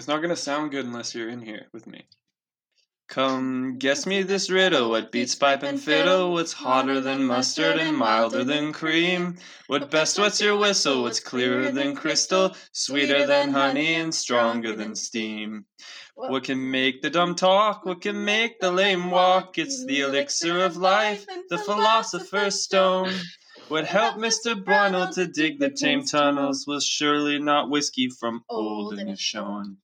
It's not gonna sound good unless you're in here with me. Come, guess me this riddle. What beats pipe and fiddle? What's hotter than mustard and milder than cream? What best wets your whistle? What's clearer than crystal? Sweeter than honey and stronger than steam? What can make the dumb talk? What can make the lame walk? It's the elixir of life, the philosopher's stone. What helped Mr. Brunel to dig the Thames tunnels was surely not whiskey from old and Inishowen.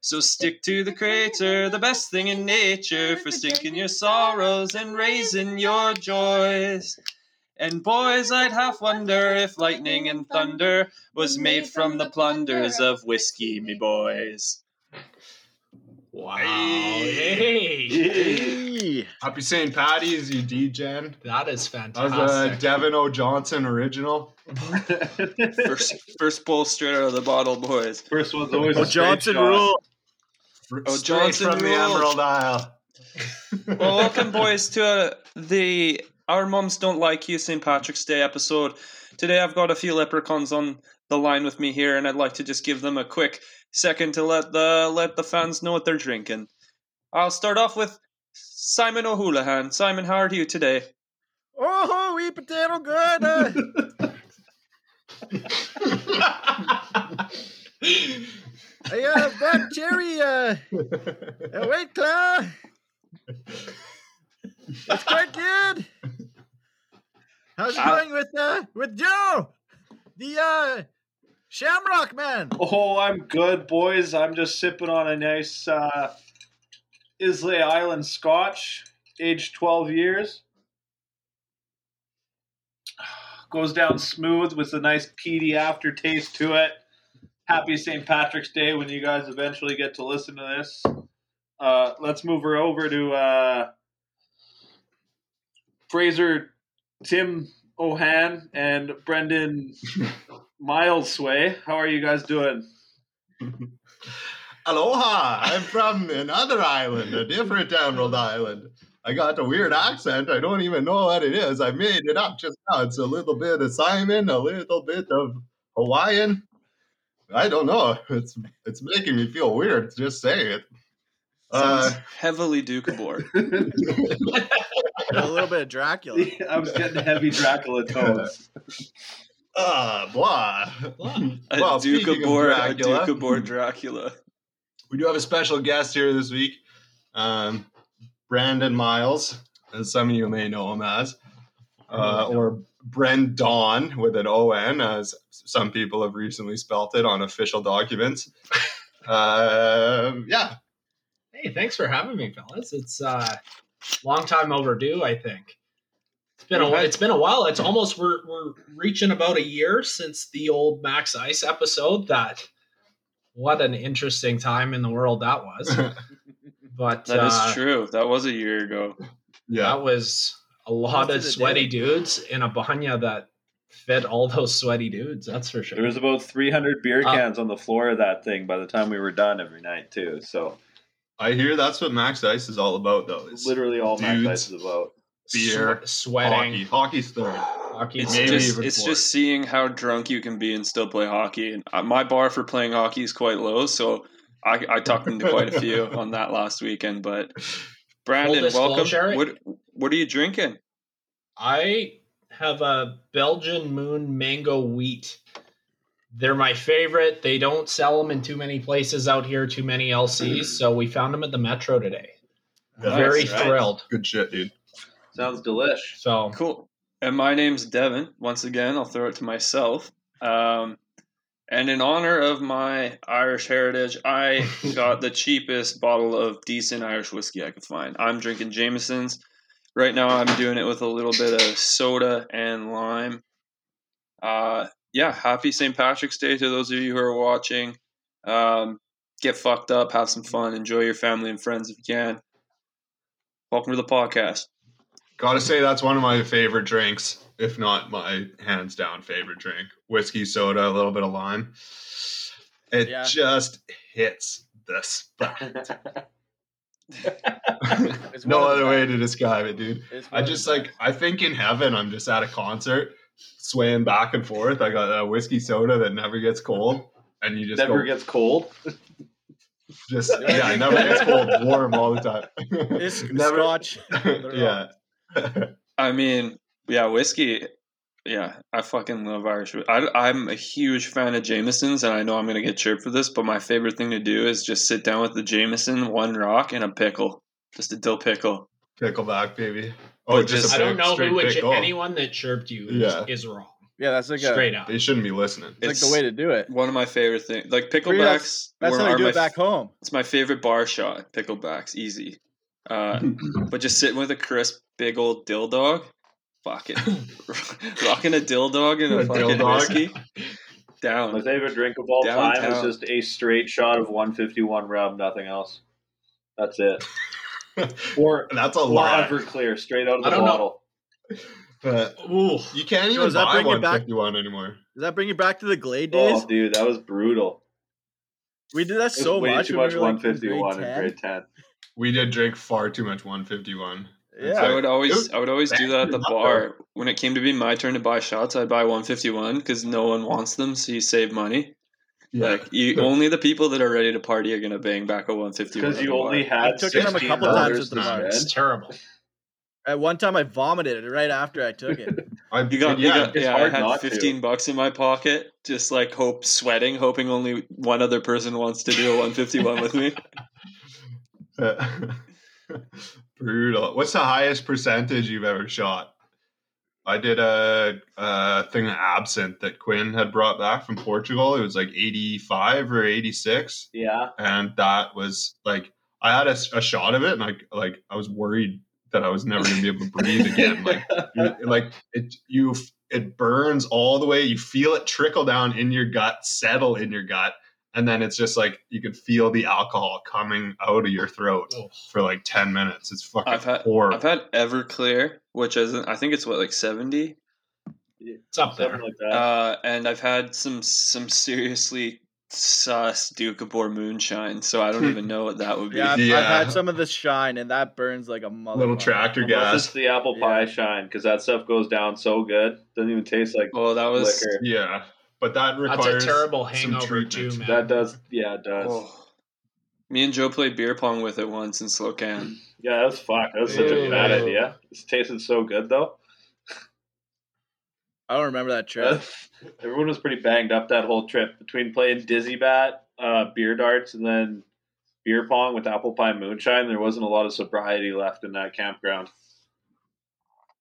So stick to the crater, the best thing in nature, for sinking your sorrows and raising your joys. And boys, I'd half wonder if lightning and thunder was made from the plunders of whiskey, me boys. Wow. Hey. Hey. Happy St. Patty's, you D-Gen. That is That was a. Devin O. Johnson original. First, first bowl straight out of the bottle, boys. First one's always Oh, a straight Johnson shot. rule. Oh, Straight Johnson from the. Emerald Isle. Well, welcome, boys, to uh, the Our Moms Don't Like You St. Patrick's Day episode. Today, I've got a few leprechauns on the line with me here, and I'd like to just give them a quick second to let the let the fans know what they're drinking. I'll start off with Simon O'Houlihan. Simon, how are you today? Oh, wee potato good. Uh, I uh, black cherry, uh, a white claw. It's quite good. How's it Uh, going with uh with Joe, the uh Shamrock man? Oh, I'm good, boys. I'm just sipping on a nice uh, Islay Island Scotch, aged 12 years. Goes down smooth with a nice peaty aftertaste to it. Happy St. Patrick's Day when you guys eventually get to listen to this. Uh, let's move her over to uh, Fraser Tim Ohan and Brendan Miles Sway. How are you guys doing? Aloha! I'm from another island, a different Emerald Island. I got a weird accent. I don't even know what it is. I made it up just now. It's a little bit of Simon, a little bit of Hawaiian. I don't know. It's it's making me feel weird. Just say it. Uh, Sounds heavily Doukhobor. A little bit of Dracula. I was getting heavy Dracula tones. uh, blah. A Well, speaking of Doukhobor, a Dracula. Doukhobor Dracula. We do have a special guest here this week, um, Brandon Miles, as some of you may know him as, uh, or Brendan with an O N, as some people have recently spelt it on official documents. Um yeah, Hey, thanks for having me, fellas. It's uh long time overdue, I think. It's been a it's been a while. It's almost we're we're reaching about a year since the old Max Ice episode. That what an interesting time in the world that was. But That is uh, true. That was a year ago. yeah. that was a lot Most of of sweaty day. dudes in a banya that fit all those sweaty dudes. That's for sure. There was about 300 beer Uh, cans on the floor of that thing by the time we were done every night, too. So I hear that's what Max Ice is all about, though. Is literally all Max Dudes. Ice is about. beer, Swe- sweating. hockey. Hockey's third. Hockey. It's Maybe just it's fourth. just seeing how drunk you can be and still play hockey. And uh, my bar for playing hockey is quite low, so I, I talked into quite a few on that last weekend. But Brandon, welcome. What what are you drinking? I have a Belgian Moon Mango Wheat. They're my favorite. They don't sell them in too many places out here, too many LCs. So we found them at the Metro today. Yeah, Very right. thrilled. Good shit, dude. Sounds delish. So Cool. And my name's Devin. Once again, I'll throw it to myself. Um, and in honor of my Irish heritage, I got the cheapest bottle of decent Irish whiskey I could find. I'm drinking Jameson's. Right now, I'm doing it with a little bit of soda and lime. Uh, yeah, happy St. Patrick's Day to those of you who are watching. Um, get fucked up, have some fun, enjoy your family and friends if you can. Welcome to the podcast. Gotta say, that's one of my favorite drinks, if not my hands down favorite drink. Whiskey, soda, a little bit of lime. It Yeah. just hits the spot. It's no other way to describe it, dude. I just like, I think in heaven, I'm just at a concert, swaying back and forth. I got a whiskey soda that never gets cold, and you just Never go, gets cold. Just yeah, never gets cold, warm all the time. It's never, Scotch. yeah. I mean, yeah, whiskey. Yeah, I fucking love Irish. I, I'm a huge fan of Jameson's, and I know I'm gonna get chirped for this, but my favorite thing to do is just sit down with the Jameson, one rock, and a pickle, just a dill pickle. Pickleback, baby. But Oh, just- just I a don't know who would pickle. anyone that chirped you is, Yeah. is wrong. Yeah, that's like a Straight up. They shouldn't be listening. it's like the way to do it. One of my favorite things, like picklebacks. That's were- how they do my it back home. It's my favorite bar shot. Picklebacks, easy. Uh, but just sitting with a crisp, big old dill dog, fuck it. Rocking a dill dog and a, A dill fucking dog. whiskey. My favorite drink of all time is just a straight shot of 151 rum, nothing else. That's it. Or That's a or lot. Everclear, straight out of the I don't know. bottle. But Ooh. you can't even does that buy bring you back- 151 anymore. Does that bring you back to the Glade oh, days? Oh, dude, that was brutal. we did that It was so way much. too much we were, like, in 151 in grade 10. We did drink far too much 151. Yeah. I would always, It- I would always do that at the Back up bar. When it came to be my turn to buy shots, I'd buy 151 because no one wants them, so you save money. Yeah. Like you, only the people that are ready to party are gonna bang back a 151. Because you the bar. only had I took it a couple times at the bar. It's terrible. At one time, I vomited it right after I took it. I, You got, yeah, you got, yeah. I had not to. 15 bucks in my pocket, just like hope, sweating, hoping only one other person wants to do a 151 with me. Brutal. What's the highest percentage you've ever shot? I did a, a thing of absinthe that Quinn had brought back from Portugal. It was like 85 or 86. Yeah. And that was like, I had a shot of it and like, like I was worried that I was never going to be able to breathe again. Like, like it, you, it burns all the way. You feel it trickle down in your gut, settle in your gut. And then it's just like you can feel the alcohol coming out of your throat Oh. for like 10 minutes. It's fucking I've had- horrible. I've had Everclear, which isn't, I think it's what, like 70? It's up there. Something like that. Uh, and I've had some some seriously sus Duke moonshine, so I don't even know what that would be. Yeah, I've, I've had some of this shine, and that burns like a mother. Little tractor Unless it's gas. the apple pie shine, because that stuff goes down so good. Doesn't even taste like Oh, that was liquor. Yeah. But that That's requires a terrible some hangover too, treatment. man. That does, yeah, it does. oh. Me and Joe played beer pong with it once in Slocan. Yeah, that was fuck. That was such a bad idea. It tasted so good though. I don't remember that trip. Everyone was pretty banged up that whole trip between playing dizzy bat, uh, beer darts, and then beer pong with apple pie moonshine. There wasn't a lot of sobriety left in that campground.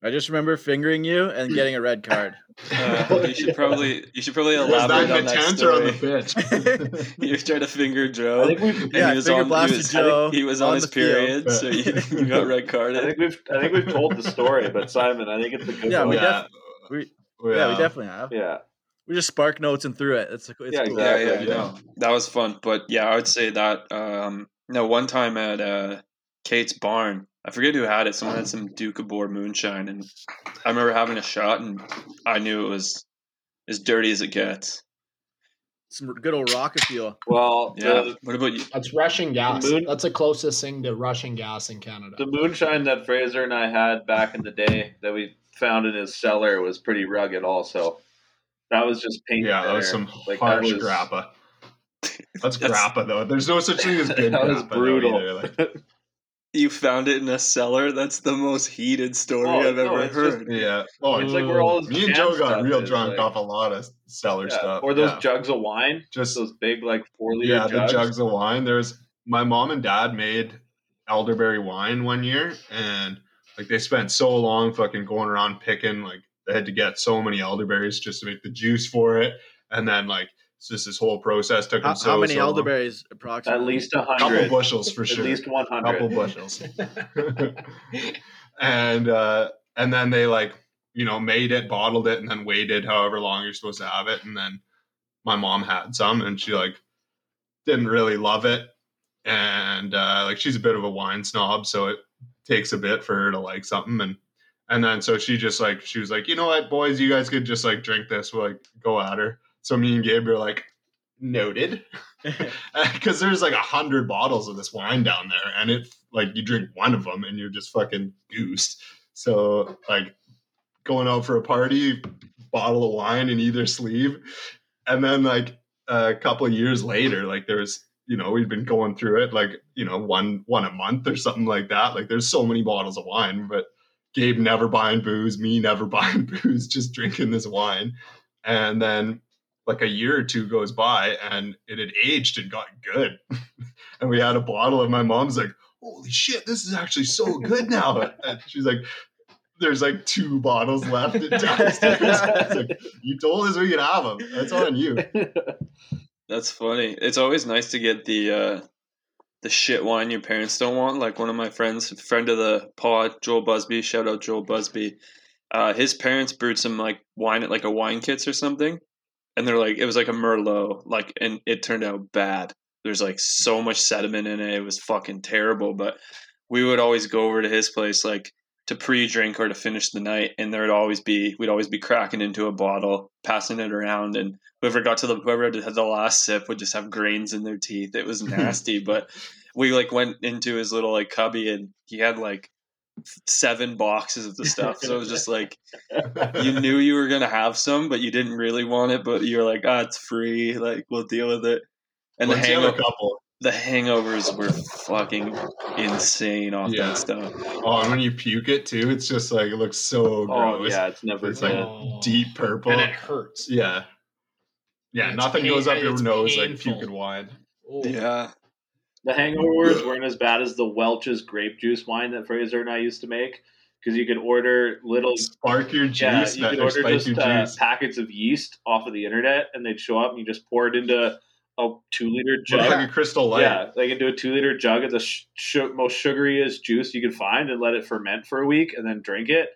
I just remember fingering you and getting a red card. Uh, you should probably you should probably Was that elaborate in on the that tent or on the pitch? you tried to finger Joe. I think we've, and Yeah, he was finger on, he was, Joe he was on on his the field. period, so you, you got red I think we've, I think we've told the story, but Simon, I think it's a good Yeah, one. we yeah. def- we- yeah. yeah, we definitely have. yeah. We just spark notes and threw it. It's, it's Yeah, cool. exactly. yeah, yeah. no, that was fun. But yeah, I would say that. Um, no, one time at uh, Kate's barn, I forget who had it. Someone had some Doukhobor moonshine, and I remember having a shot, and I knew it was as dirty as it gets. Some good old rocket fuel. Well, Yeah. the, what about you? That's Russian gas. Moon- That's the closest thing to Russian gas in Canada. the moonshine that Fraser and I had back in the day that we found in his cellar was pretty rugged. Also, that was just paint. Yeah, that was some Like, that harsh was- grappa. That's That's- grappa though. There's no such thing as good That was grappa. though, brutal. either. Like, You found it in a cellar. That's the most heated story Oh, I've no, ever it's just- heard. yeah. Oh, it's like where all me and Joe got real drunk like- off a lot of cellar Yeah, stuff. Or those yeah. jugs of wine, just those big like four liter yeah, jugs. the jugs of wine. There's my mom and dad made elderberry wine one year, and like they spent so long fucking going around picking. Like they had to get so many elderberries just to make the juice for it, and then like it's just this whole process took them How, so how many so long. elderberries approximately? At least a hundred. couple bushels for sure. At sure. least one hundred. couple bushels. and uh and then they like you know made it bottled it and then waited however long you're supposed to have it and then my mom had some and she like didn't really love it and uh like she's a bit of a wine snob so it takes a bit for her to like something and and then so she just like she was like you know what boys you guys could just like drink this we'll like go at her so me and gabe were like noted because there's like a hundred bottles of this wine down there, and it like you drink one of them and you're just fucking goosed. So like going out for a party, bottle of wine in either sleeve, and then like a couple of years later, like there was you know, we'd been going through it like, you know, one one a month or something like that. Like there's so many bottles of wine, but Gabe never buying booze, me never buying booze, just drinking this wine. And then like a year or two goes by and it had aged and got good. and we had a bottle and my mom's like, holy shit, this is actually so good now. And she's like, there's like two bottles left downstairs. Like, you told us we could have them. That's on you. That's funny. It's always nice to get the uh the shit wine your parents don't want. Like one of my friends, friend of the pod, Joel Busby, shout out Joel Busby. Uh his parents brewed some like wine at like a wine kits or something. And they're like it was like a Merlot, like and it turned out bad. There's like so much sediment in it. It was fucking terrible. But we would always go over to his place like to pre-drink or to finish the night and there would always be we'd always be cracking into a bottle passing it around and whoever got to the whoever had the last sip would just have grains in their teeth it was nasty but we like went into his little like cubby and he had like seven boxes of the stuff so it was just like you knew you were gonna have some but you didn't really want it but you were like ah it's free like we'll deal with it and the Once you have a hangover couple. the hangovers were fucking insane off Yeah. that stuff Oh, and when you puke it too, it's just like it looks so oh gross. yeah, it's never It's like. Oh. deep purple. and it hurts. yeah. Yeah, It's nothing pain- goes up your it's nose like painful. puking wine. Oh. yeah The hangovers weren't as bad as the Welch's grape juice wine that Fraser and I used to make because you could order little Spark your juice, yeah, you could order just uh, packets of yeast off of the internet, and they'd show up, and you just pour it into a two liter jug. like a crystal light. Yeah, like into a two liter jug of the sh- sh- most sugariest juice you could find, and let it ferment for a week, and then drink it.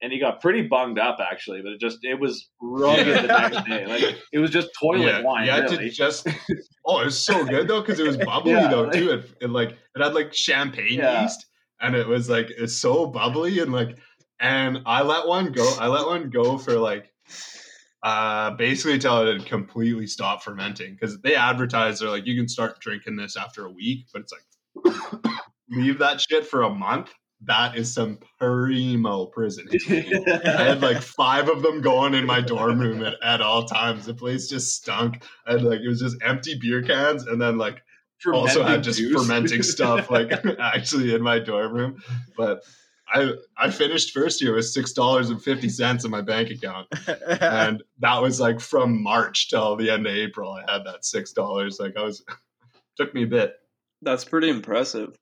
And he got pretty bunged up actually, but it just it was rugged Yeah. the next day. Like it was just toilet yeah, wine. had really. to just. Oh, it was so good though because it was bubbly Yeah, though like- too. It, it like it had like champagne Yeah. yeast, and it was like it's so bubbly and like. And I let one go. I let one go for like, uh, basically until it had completely stopped fermenting because they advertise they're like you can start drinking this after a week, but it's like leave that shit for a month. That is some primo prison. I had like five of them going in my dorm room at, at all times. The place just stunk. I had like it was just empty beer cans and then like also had just juice. fermenting stuff like actually in my dorm room. But I I finished first year with six dollars and fifty cents in my bank account. And that was like from March till the end of April. I had that six dollars. Like I was took me a bit. That's pretty impressive.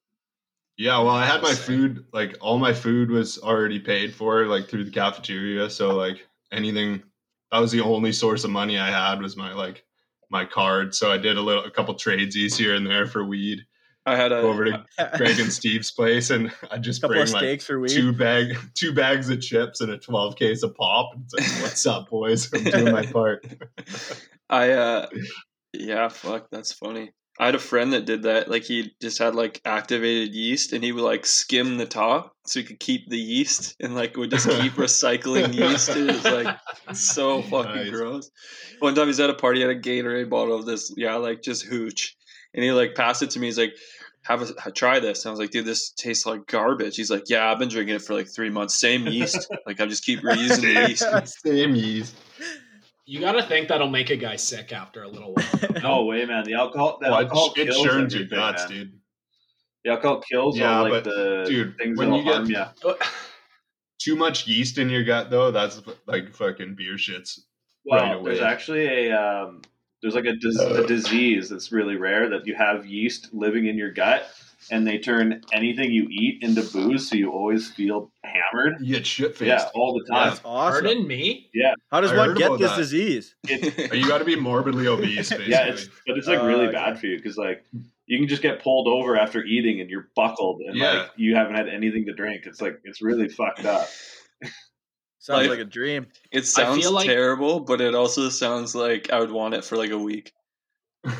Yeah, well, I had my food, like all my food was already paid for, like through the cafeteria. So like anything, that was the only source of money I had was my like my card. So I did a little, a couple tradesies here and there for weed. I had a over to Greg and Steve's place, and I just bring like for weed. two bag, two bags of chips and a twelve case of pop. And it's like, what's up, boys? I'm doing my part. I uh yeah, fuck, that's funny. I had a friend that did that. Like he just had like activated yeast and he would like skim the top so he could keep the yeast and like would just keep recycling yeast. It was like so fucking Nice. gross. One time he's at a party, he had a Gatorade bottle of this, yeah, like just hooch. And he like passed it to me. He's like, have a try this. And I was like, dude, this tastes like garbage. He's like, yeah, I've been drinking it for like three months. Same yeast. like I just keep reusing the yeast. Same yeast. You got to think that'll make a guy sick after a little while. No way, man. The alcohol, the Well, alcohol it, it kills churns your guts, man. dude. The alcohol kills Yeah, all like but, the dude, things when that'll you get- you. Too much yeast in your gut, though, that's like fucking beer shits. Well, right away. there's actually a um, there's like a, dis- a disease that's really rare that you have yeast living in your gut, and they turn anything you eat into booze, so you always feel hammered. You get shit faced. Yeah, all the time. That's awesome. Pardon me? Yeah. How does I one get this that. disease? It, You got to be morbidly obese, basically. yeah, it's but it's like really Uh, bad for you because like you can just get pulled over after eating and you're buckled and Yeah. like you haven't had anything to drink. It's like it's really fucked up. Sounds Like- like a dream. It sounds feel like- terrible, but it also sounds like I would want it for like a week.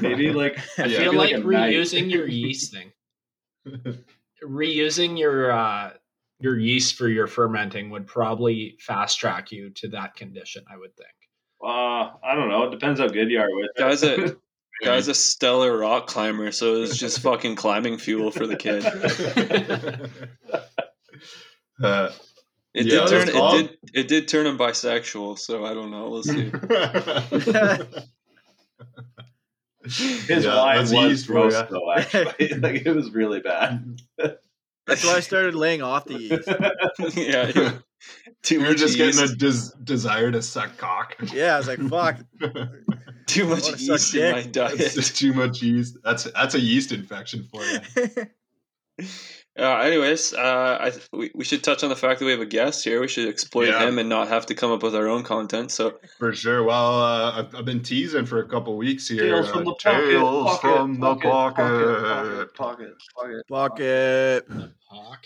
Maybe like I Yeah. feel maybe like, a night. reusing your yeast thing. Reusing your uh your yeast for your fermenting would probably fast track you to that condition, I would think. Uh, I don't know. It depends how good you are with it. Guy's a guy's a stellar rock climber, so it was just fucking climbing fuel for the kid. uh, It Yeah, did turn it all. did it did turn him bisexual, so I don't know. We'll see. His Yeah, wine that's was yeast for gross, though. Actually, like it was really bad. That's why I started laying off the yeast. yeah, you- too You're much just yeast. getting a des- desire to suck cock. Yeah, I was like, fuck. too much yeast in my dick. diet. That's too much yeast. That's that's a yeast infection for you. Uh, anyways, uh, I th- we, we should touch on the fact that we have a guest here. We should exploit Yeah. him and not have to come up with our own content. So For sure. Well, uh, I've, I've been teasing for a couple weeks here. Tales uh, from the pocket. Tales pocket, from the pocket, pocket. pocket, pocket, pocket. Bucket.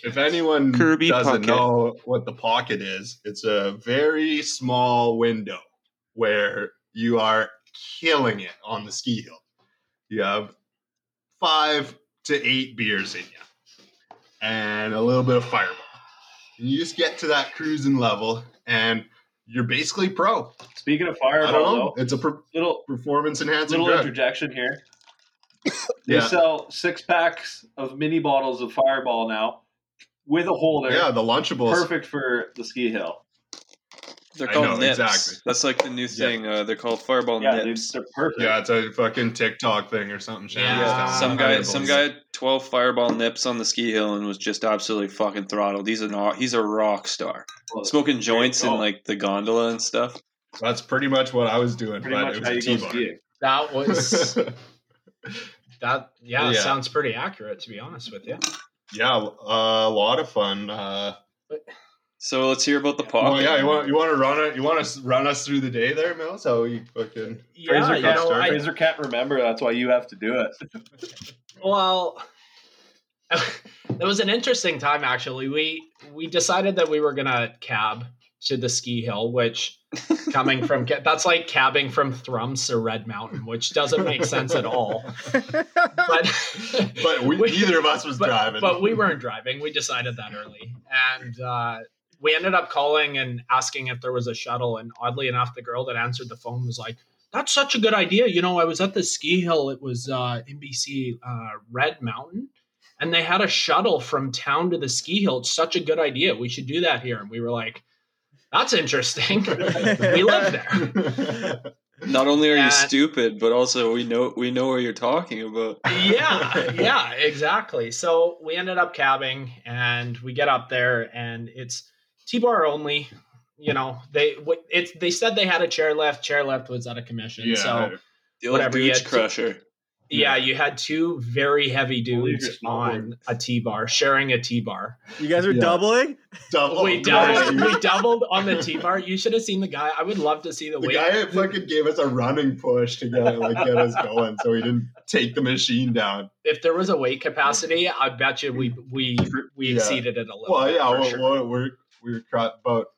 If anyone Kirby doesn't pocket. know what the pocket is, it's a very small window where you are killing it on the ski hill. You have five to eight beers in you and a little bit of fireball. And you just get to that cruising level and you're basically pro. Speaking of fireball, know. though, It's a per- little performance enhancing little drug. interjection here. They Yeah. sell six packs of mini bottles of Fireball now with a holder. Yeah, the Lunchables. Perfect for the ski hill. They're called know, nips. exactly. That's like the new thing. Uh, they're called fireball Yeah, dude, nips. they're perfect. Yeah, it's a fucking TikTok thing or something. Shannon's Yeah. telling some guy, Fireballs. some guy, had twelve fireball nips on the ski hill and was just absolutely fucking throttled. He's a he's a rock star. Well, Smoking joints in like the gondola and stuff. That's pretty much what I was doing, pretty but much it was go a T-bar. That was that. Yeah, Yeah. sounds pretty accurate to be honest with you. yeah, uh, a lot of fun. Uh, So let's hear about the pocket. well, yeah, you want you want to run it? You want to run us through the day there, Mills? How you fucking Yeah, Fraser, you can't, know, I, Fraser can't remember. That's why you have to do it. Well, it was an interesting time actually. We we decided that we were gonna cab to the ski hill, which coming from that's like cabbing from Thrums to Red Mountain, which doesn't make sense at all. But But we, neither of us was but, driving. But we weren't driving. We decided that early, and uh, we ended up calling and asking if there was a shuttle. And oddly enough, the girl that answered the phone was like, "That's such a good idea." You know, I was at the ski hill. It was uh, NBC uh, Red Mountain, and they had a shuttle from town to the ski hill. It's such a good idea. We should do that here. And we were like, "That's interesting." we live there. Not only are you stupid, but also we know we know what you're talking about. yeah, yeah, exactly. So we ended up cabbing, and we get up there, and it's T-bar only. You know, they it's they said they had a chair left. Chair left was out of commission. yeah, So The old Whatever, gooch yeah. crusher. yeah, you had two very heavy dudes on a T-bar sharing a T-bar. You guys are Yeah. doubling? double. we doubled. we doubled on the T-bar. You should have seen the guy. I would love to see the, The weight. guy fucking gave us a running push to get like get us going, so we didn't take the machine down. if there was a weight capacity, I bet you we we we Yeah. exceeded it a little. Well, bit, yeah, for well, sure. well, we're we were caught about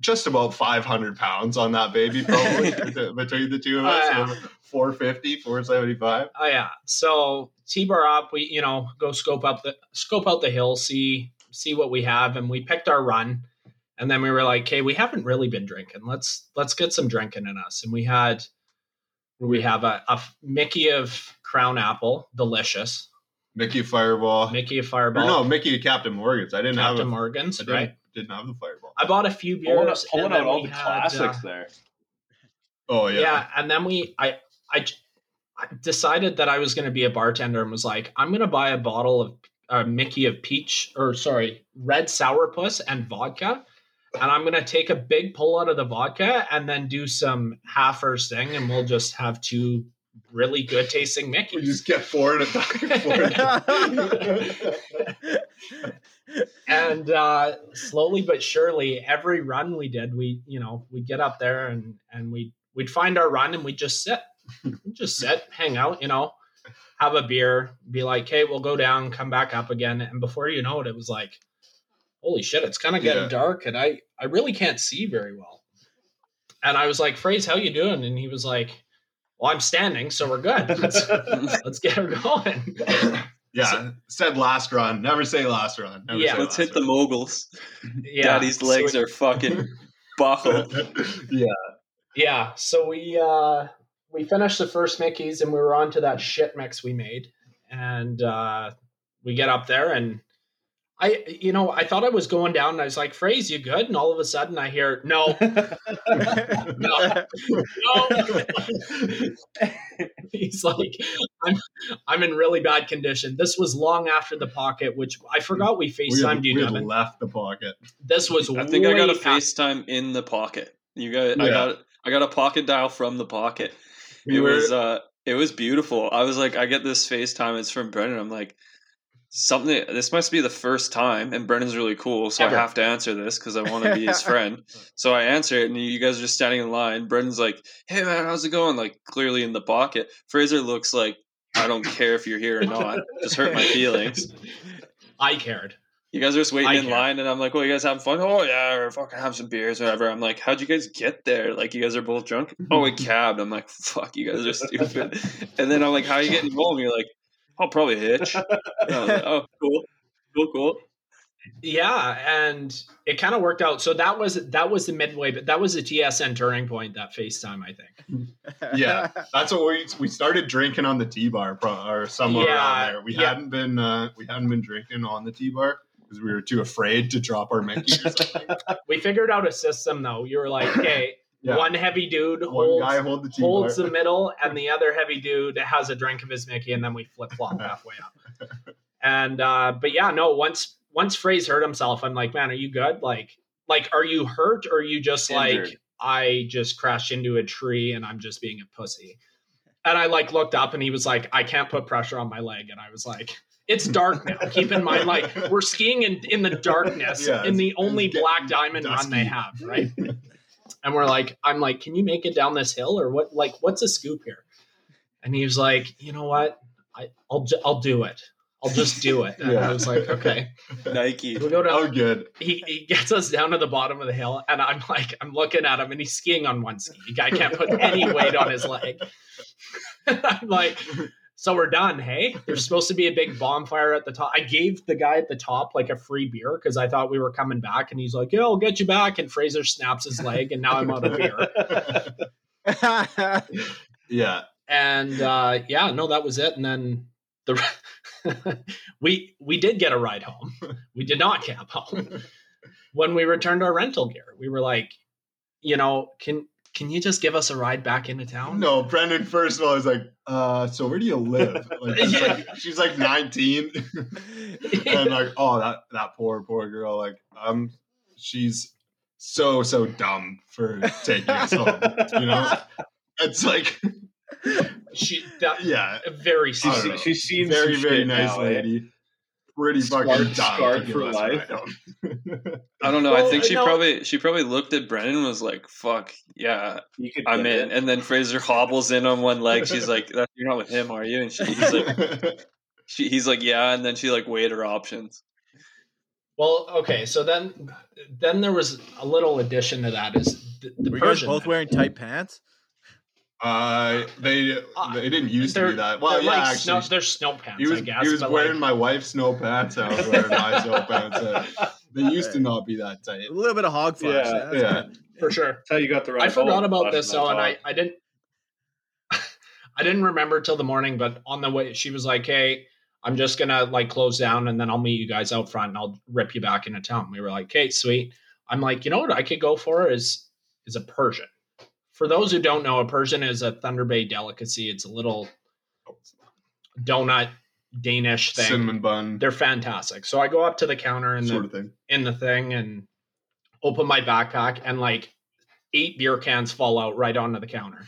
just about 500 pounds on that baby, probably between the two of Oh, us. yeah. so 450, 475. Oh yeah. So T bar up, we you know go scope up the scope out the hill, see see what we have, and we picked our run, and then we were like, okay, we haven't really been drinking. Let's let's get some drinking in us, and we had we have a, a Mickey of Crown Apple, delicious. Mickey Fireball. Mickey of Or Fireball, no, Mickey Captain Morgan's. I didn't Captain have a, Morgan's, I didn't, right? didn't have the Fireball. I bought a few Pulling, beers, out- pulling out all the had, classics uh, there. Oh yeah. yeah. and then we I, I decided that I was going to be a bartender and was like, I'm going to buy a bottle of uh, Mickey of peach or sorry, red sourpuss and vodka. And I'm going to take a big pull out of the vodka and then do some half first thing, and we'll just have two really good tasting We Mickeys. just get forward and back and forth. and uh, slowly but surely, every run we did, we you know we'd get up there and and we we'd find our run and we'd just sit, We'd just sit, hang out, you know, have a beer, be like, hey, we'll go down, come back up again, and before you know it, it was like, holy shit, it's kind of getting Yeah. dark, and I I really can't see very well. And I was like, Phrase, how you doing? And he was like, well, I'm standing, so we're good. Let's, let's get her going. yeah. Said last run. Never say last run. Never Yeah. say Let's last hit the moguls. Yeah, Daddy's so legs we- are fucking buckled. yeah. Yeah, so we uh we finished the first Mickey's and we were on to that shit mix we made. And uh we get up there and I you know, I thought I was going down and I was like, Phrase, you good? And all of a sudden I hear, No, no, no. He's like, I'm I'm in really bad condition. This was long after the pocket, which I forgot we We had, FaceTimed you, we had Devin. left the pocket. This was I think I got a way past- FaceTime in the pocket. You got, I got, I got a pocket dial from the pocket. We it were- was, uh, it was beautiful. I was like, I get this FaceTime. It's from Brendan. I'm like, something. This must be the first time, and Brendan's really cool, so Ever. I have to answer this because I want to be his friend. So I answer it, and you guys are just standing in line. Brendan's like, "Hey man, how's it going?" Like clearly in the pocket. Fraser looks like I don't care if you're here or not. Just hurt my feelings. I cared. You guys are just waiting I in line, and I'm like, "Well, you guys having fun?" Oh yeah, or fucking have some beers, or whatever. I'm like, "How'd you guys get there? Like, you guys are both drunk?" oh, we cabbed. I'm like, "Fuck, you guys are stupid." and then I'm like, "How are you getting home?" You're like, "I'll probably hitch." And I was like, "Oh, cool, cool, cool." Yeah, and it kind of worked out. So that was that was the midway, but that was the TSN turning point. That FaceTime, I think. Yeah. That's what we we started drinking on the T bar or somewhere Yeah, around there. We yeah. hadn't been uh, we hadn't been drinking on the T bar because we were too afraid to drop our Mickey or something. We figured out a system though. You were like, okay, Yeah. one heavy dude One holds guy hold the holds the middle, and the other heavy dude has a drink of his Mickey, and then we flip flop halfway up. And uh, but yeah, no. Once once Phrase hurt himself, I'm like, man, are you good? Like, like, are you hurt, or are you just like I just crashed into a tree and I'm just being a pussy? And I like looked up, and he was like, I can't put pressure on my leg, and I was like. It's dark now. Keep in mind, like we're skiing in, in the darkness Yeah, in the only it's getting black diamond run they have, right? and we're like, I'm like, can you make it down this hill or what? Like, what's a scoop here? And he was like, you know what? I, I'll ju- I'll do it. I'll just do it. And Yeah. I was like, okay. Nike. We go down. Oh, good. He, he gets us down to the bottom of the hill, and I'm like, I'm looking at him, and he's skiing on one ski. The guy can't put any weight on his leg. And I'm like, so we're done, hey? There's supposed to be a big bonfire at the top. I gave the guy at the top like a free beer because I thought we were coming back, and he's like, yeah, I'll get you back. And Fraser snaps his leg, and now I'm out of beer. Yeah. and uh, yeah, no, that was it. And then the we we did get a ride home. We did not cab home. when we returned our rental gear, we were like, you know, can can you just give us a ride back into town? No, Brendan. First of all, was like, uh, "So where do you live?" Like, she's, Yeah. like she's like 19, and like, oh, that that poor poor girl. Like, um, she's so so dumb for taking us home. You know, it's like, she that yeah, very I She's, don't sweet. know. she's seen very very nice now, eh? lady. Pretty Scarred- fucking scarred for life. ride. I don't know. I think she no. probably she probably looked at Brennan and was like, "Fuck yeah, You could I'm in." it. And then Fraser hobbles in on one leg. She's like, "You're not with him, are you?" And she, he's like, she, "He's like, yeah." And then she like weighed her options. Well, okay, so then then there was a little addition to that is the, the Were you guys Persian. both wearing tight pants? Uh, they they didn't used to They're- be that. Well, they're yeah, like actually, snow, they're snow pants, He was I guess. he was but wearing like, my wife's snow pants. I was wearing my snow pants. Uh, they used to not be that tight. A little bit of hog flesh. Yeah, that's yeah. good. for sure. That's how you got the right I forgot about this that though, and I. I didn't I didn't remember till the morning, but on the way she was like, Hey, I'm just gonna like close down and then I'll meet you guys out front and I'll rip you back into town. We were like, Okay, sweet. I'm like, you know what I could go for is is a Persian. For those who don't know, a Persian is a Thunder Bay delicacy. It's a little donut Danish thing. Cinnamon bun They're fantastic. So I go up to the counter and sort the, of thing. in the thing and open my backpack and like eight beer cans fall out right onto the counter.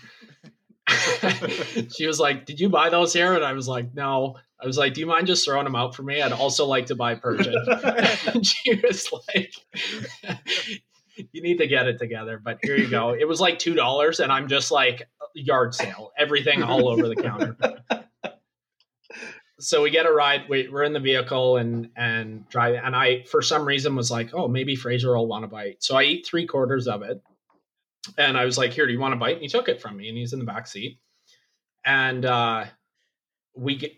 she was like, "Did you buy those here?" And I was like, "No." I was like, "Do you mind just throwing them out for me? I'd also like to buy Persian." and she was like, "You need to get it together." But here you go. It was like two dollars, and I'm just like yard sale, everything all over the counter. So we get a ride. We, we're in the vehicle and and drive. And I, for some reason, was like, "Oh, maybe Fraser will want to bite." So I eat three quarters of it, and I was like, "Here, do you want to bite?" And he took it from me, and he's in the back seat. And uh, we get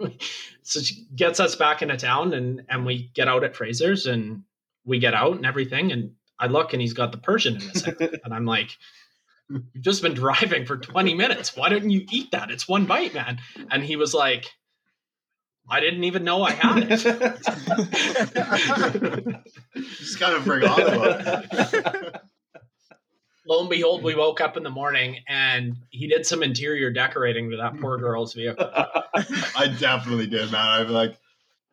so she gets us back into town, and and we get out at Fraser's, and we get out and everything, and I look, and he's got the Persian in his hand, and I'm like. You've just been driving for 20 minutes. Why didn't you eat that? It's one bite, man. And he was like, I didn't even know I had it. Just kind of forgot about it. lo and behold, we woke up in the morning and he did some interior decorating to that poor girl's vehicle. I definitely did, man. I'm like,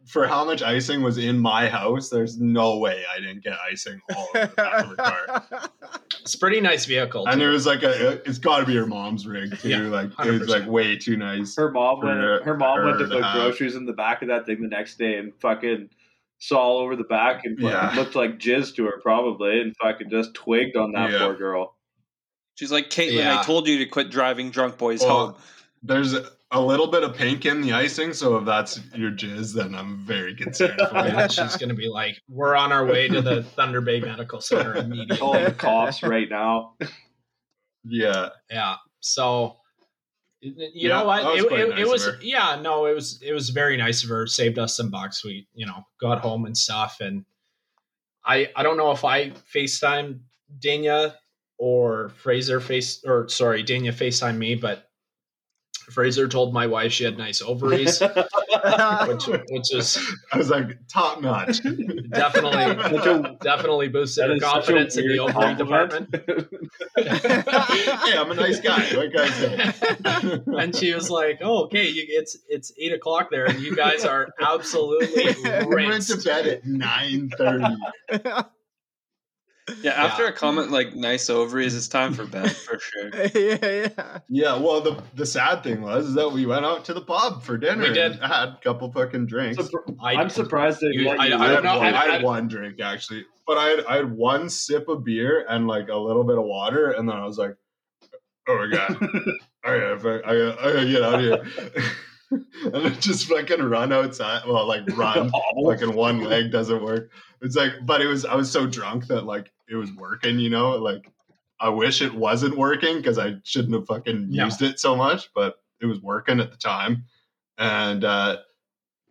for how much icing was in my house, there's no way I didn't get icing all over the back of her car. It's a pretty nice vehicle. And too. it was like a, it's got to be her mom's rig too. Yeah, like it was like way too nice. Her mom went. her- Her mom went to put have. groceries in the back of that thing the next day and fucking saw all over the back and fucking Yeah. looked like jizz to her probably and fucking just twigged on that Yeah. poor girl. She's like, Caitlin, Yeah. I told you to quit driving drunk boys Well, home. There's a, a little bit of pink in the icing, so if that's your jizz, then I'm very concerned for you. She's going to be like, we're on our way to the Thunder Bay Medical Center immediately. Calling the cops right now. Yeah, Yeah. So, you Yeah, know what? was It, it, nice it was, yeah, no, it was, it was very nice of her. Saved us some bucks. We, you know, got home and stuff. And I, I don't know if I FaceTime Dania or Fraser face, or sorry, Dania FaceTime me, but Fraser told my wife she had nice ovaries, which, which is I was like top notch. definitely, a- uh, definitely boosted her is such a confidence in the ovary compliment. department. hey, I'm a nice guy. What can I say? and she was like, "Oh, okay, you, it's it's eight o'clock there, and you guys are absolutely we went to bed at nine thirty. Yeah, after Yeah. a comment like nice ovaries, it's time for bed for sure. yeah, yeah. Yeah, well, the the sad thing was is that we went out to the pub for dinner. We did. and had a couple fucking drinks. Surpr- I, I'm surprised that You- let I- you I I don't had, know, one, I- I had one drink actually, but I had I had one sip of beer and like a little bit of water, and then I was like, "Oh my god, I gotta, fuck- I gotta, I gotta get out of here," and then just fucking run outside. Well, like run, fucking one leg doesn't work. It's like, but it was I was so drunk that like it was working, you know, like. I wish it wasn't working because I shouldn't have fucking No. used it so much, but it was working at the time. And uh,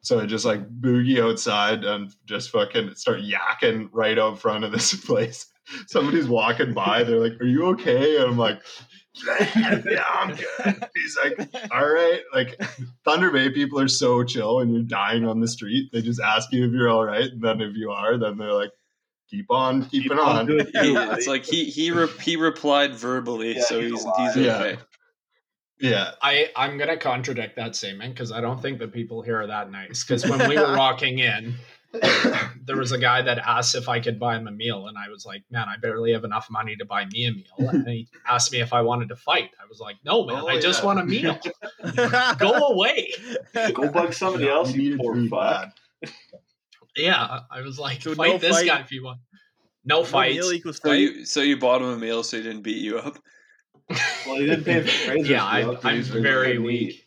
so I just like boogie outside and just fucking start yakking right out front of this place. Somebody's walking by, they're like, Are you okay? And I'm like, Yeah, I'm good. He's like, All right. Like Thunder Bay people are so chill when you're dying on the street. They just ask you if you're all right. And then if you are, then they're like, Keep on keeping Keep on. doing you, Yeah, it's like he he re- he replied verbally, Yeah, so he's he's alive. he's Yeah. okay. Yeah. I I'm gonna contradict that statement because I don't think the people here are that nice. Because when we were walking in, there was a guy that asked if I could buy him a meal, and I was like, "Man, I barely have enough money to buy me a meal." And he asked me if I wanted to fight. I was like, "No, man, Oh, I just yeah. want a meal. Go away." Go bug somebody else, We you poor fuck. Bad. Yeah, I was like, So "Fight no this fight- guy if you want." No No fights. So you so you bought him a meal so he didn't beat you up. Well, he didn't pay for Fraser's yeah, I, meal, 'cause I'm he's very good weak.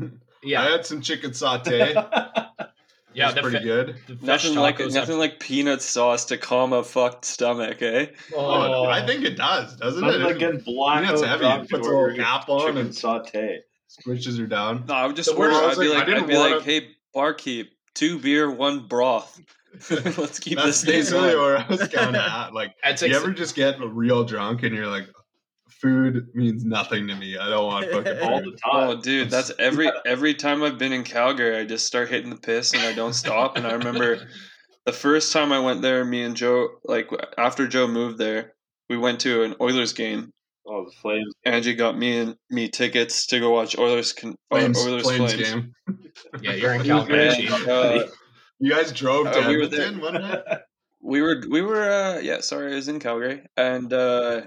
I had some chicken saute. yeah, It's the pretty fi- good. Nothing like tacos nothing like peanut sauce to calm a fucked stomach, eh? Oh, I think it does, doesn't Nothing it? like getting black Peanut's heavy. It puts a ordering little cap on chicken and- saute. Squishes her down. No, I would just The order. worst- I'd be like, I'd be like, hey, barkeep, two beer, one broth. Let's keep That's this thing basically going. where I was kind of at. Like, It's you ex- ever just get real drunk and you're like, food means nothing to me. I don't want fucking All food. the time. Oh, dude, that's every every time I've been in Calgary, I just start hitting the piss and I don't stop. And I remember the first time I went there, me and Joe, like after Joe moved there, we went to an Oilers game. Oh, the flames. Angie got me and me tickets to go watch Oilers con- or Flames, Oilers Flames Flames. game. yeah, you're in Calgary. And, uh, You guys drove to Uh, we were Edmonton one day? we were we were uh yeah sorry I was in Calgary and uh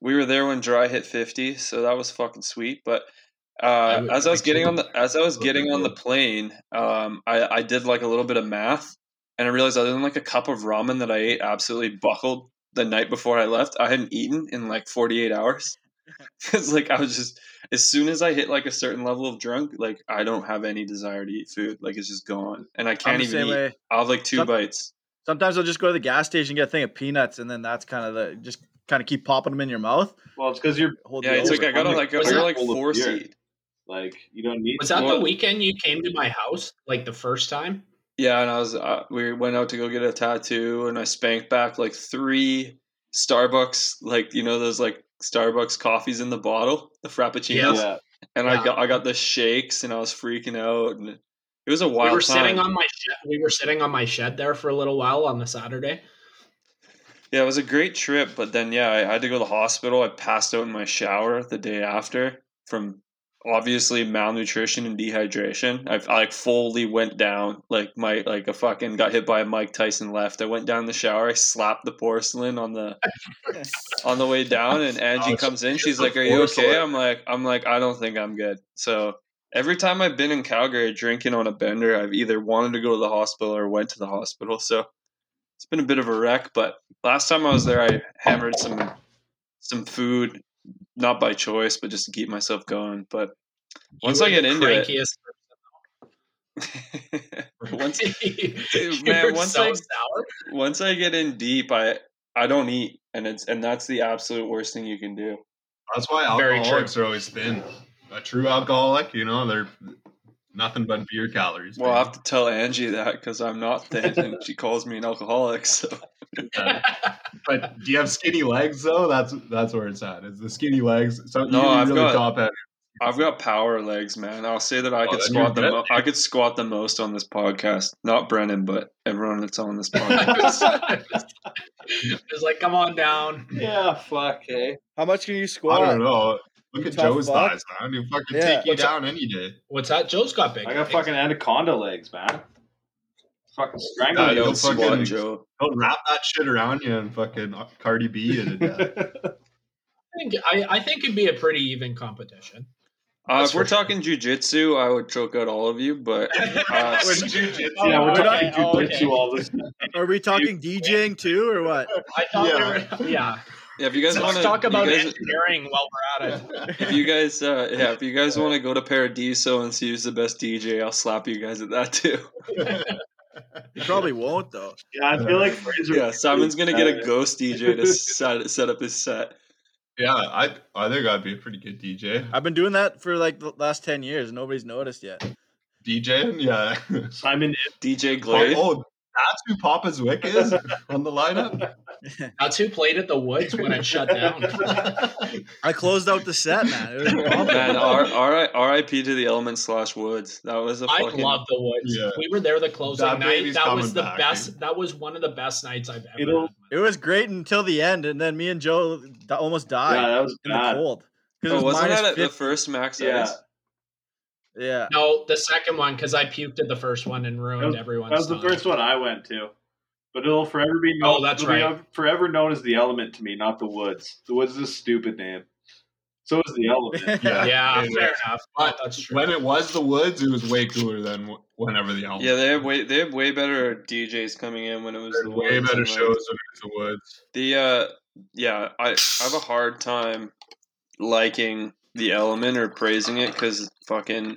we were there when Drai hit 50 so that was fucking sweet but uh as I was getting on the as I was getting on the plane um I I did like a little bit of math and I realized other than like a cup of ramen that I ate absolutely buckled the night before I left I hadn't eaten in like 48 hours it's like I was just as soon as I hit like a certain level of drunk like I don't have any desire to eat food like it's just gone and I can't even eat way. I'll have like two Some- bites Sometimes I'll just go to the gas station, get a thing of peanuts, and then that's kind of the just kind of keep popping them in your mouth. Well, it's because you're Hold Yeah, it's over. like I gotta like Was you're like full of four seed. like you don't need. Was that Well- the weekend you came to my house, like the first time? Yeah, and I was uh, we went out to go get a tattoo, and I spanked back like three Starbucks, like you know those like Starbucks coffees in the bottle, the frappuccinos, Yeah. and Yeah. I got I got the shakes, and I was freaking out, and it was a wild. We were time. sitting on my shed. We were sitting on my shed there for a little while on the Saturday. Yeah, it was a great trip, but then yeah, I had to go to the hospital. I passed out in my shower the day after from obviously malnutrition and dehydration. I, I like fully went down like my like a fucking got hit by a Mike Tyson left. I went down the shower. I slapped the porcelain on the on the way down, and Angie Oh, comes in. She's like, "Are you okay?" I'm like, "I'm like, I don't think I'm good." So every time I've been in Calgary drinking on a bender, I've either wanted to go to the hospital or went to the hospital. So it's been a bit of a wreck. But last time I was there, I hammered some some food, not by choice, but just to keep myself going. But once You I get into it, once Dude, man, once so I- sour. once I get in deep, I I don't eat, and it's and that's the absolute worst thing you can do. That's why Very alcoholics are always thin. A true alcoholic, you know, they're nothing but beer calories. Well, I have to tell Angie that because I'm not thin, and she calls me an alcoholic. So Uh, but do you have skinny legs though? That's that's where it's at. Is the skinny legs? So No, you I've really got- top heavy. I've got power legs, man. I'll say that I Oh, could squat the you're mo- I could squat the most on this podcast. Not Brennan, but everyone that's on this podcast. it's like, come on down. Yeah, fuck, hey. How much can you squat? I don't know. Look at tough Joe's fuck. thighs, man. You fucking Yeah. take you What's down any day. What's that? Joe's got big. I got legs. fucking anaconda legs, man. Fucking strangle Yeah, you. you'll Don't fucking- Joe. Don't wrap that shit around you and fucking Cardi B you to death. I think, I, I think it'd be a pretty even competition. Uh, if we're for sure. talking jujitsu, I would choke out all of you. But uh, We're jujitsu. Oh, yeah, we're talking jujitsu all this. Are we talking DJing too, or what? I thought Yeah. we were, yeah. Yeah, if you guys Let's want to talk about you guys, engineering while we're at it. if you guys, uh, yeah, if you guys want to go to Paradiso and see who's the best DJ, I'll slap you guys at that too. You probably won't though. Yeah, I feel like Fraser. Yeah, Simon's gonna get a ghost DJ to set set up his set. Yeah, I I think I'd be a pretty good DJ. I've been doing that for like the last ten years. and Nobody's noticed yet. DJing, yeah. Simon, DJ Glade. Oh, that's who Papa Zwick is on the lineup. That's who played at the Woods when it shut down. I closed out the set, man. It was Man, R- R- R.I.P. to the Element slash Woods. That was a I fucking. love the Woods. Yeah. We were there the closing That night. That was the back, best. dude. That was one of the best nights I've ever It'll- had. It was great until the end, and then me and Joe almost died yeah, that was in the bad. cold. 'Cause it Oh, was wasn't minus that at the first Max Yeah, Ice? Yeah. No, the second one because I puked at the first one and That ruined was- everyone's. that was the stomach. first one I went to. But it'll forever be known. Oh, that's it'll be right. forever known as the Element to me, not the Woods. The Woods is a stupid name. So is the Element. Yeah. Yeah, fair enough. But That's true. When it was the Woods, it was way cooler than wh- whenever the album. Yeah, they have way they have way better DJs coming in when it was the way Woods better shows when it was the Woods. The uh, yeah, I, I have a hard time liking the Element or praising it because fucking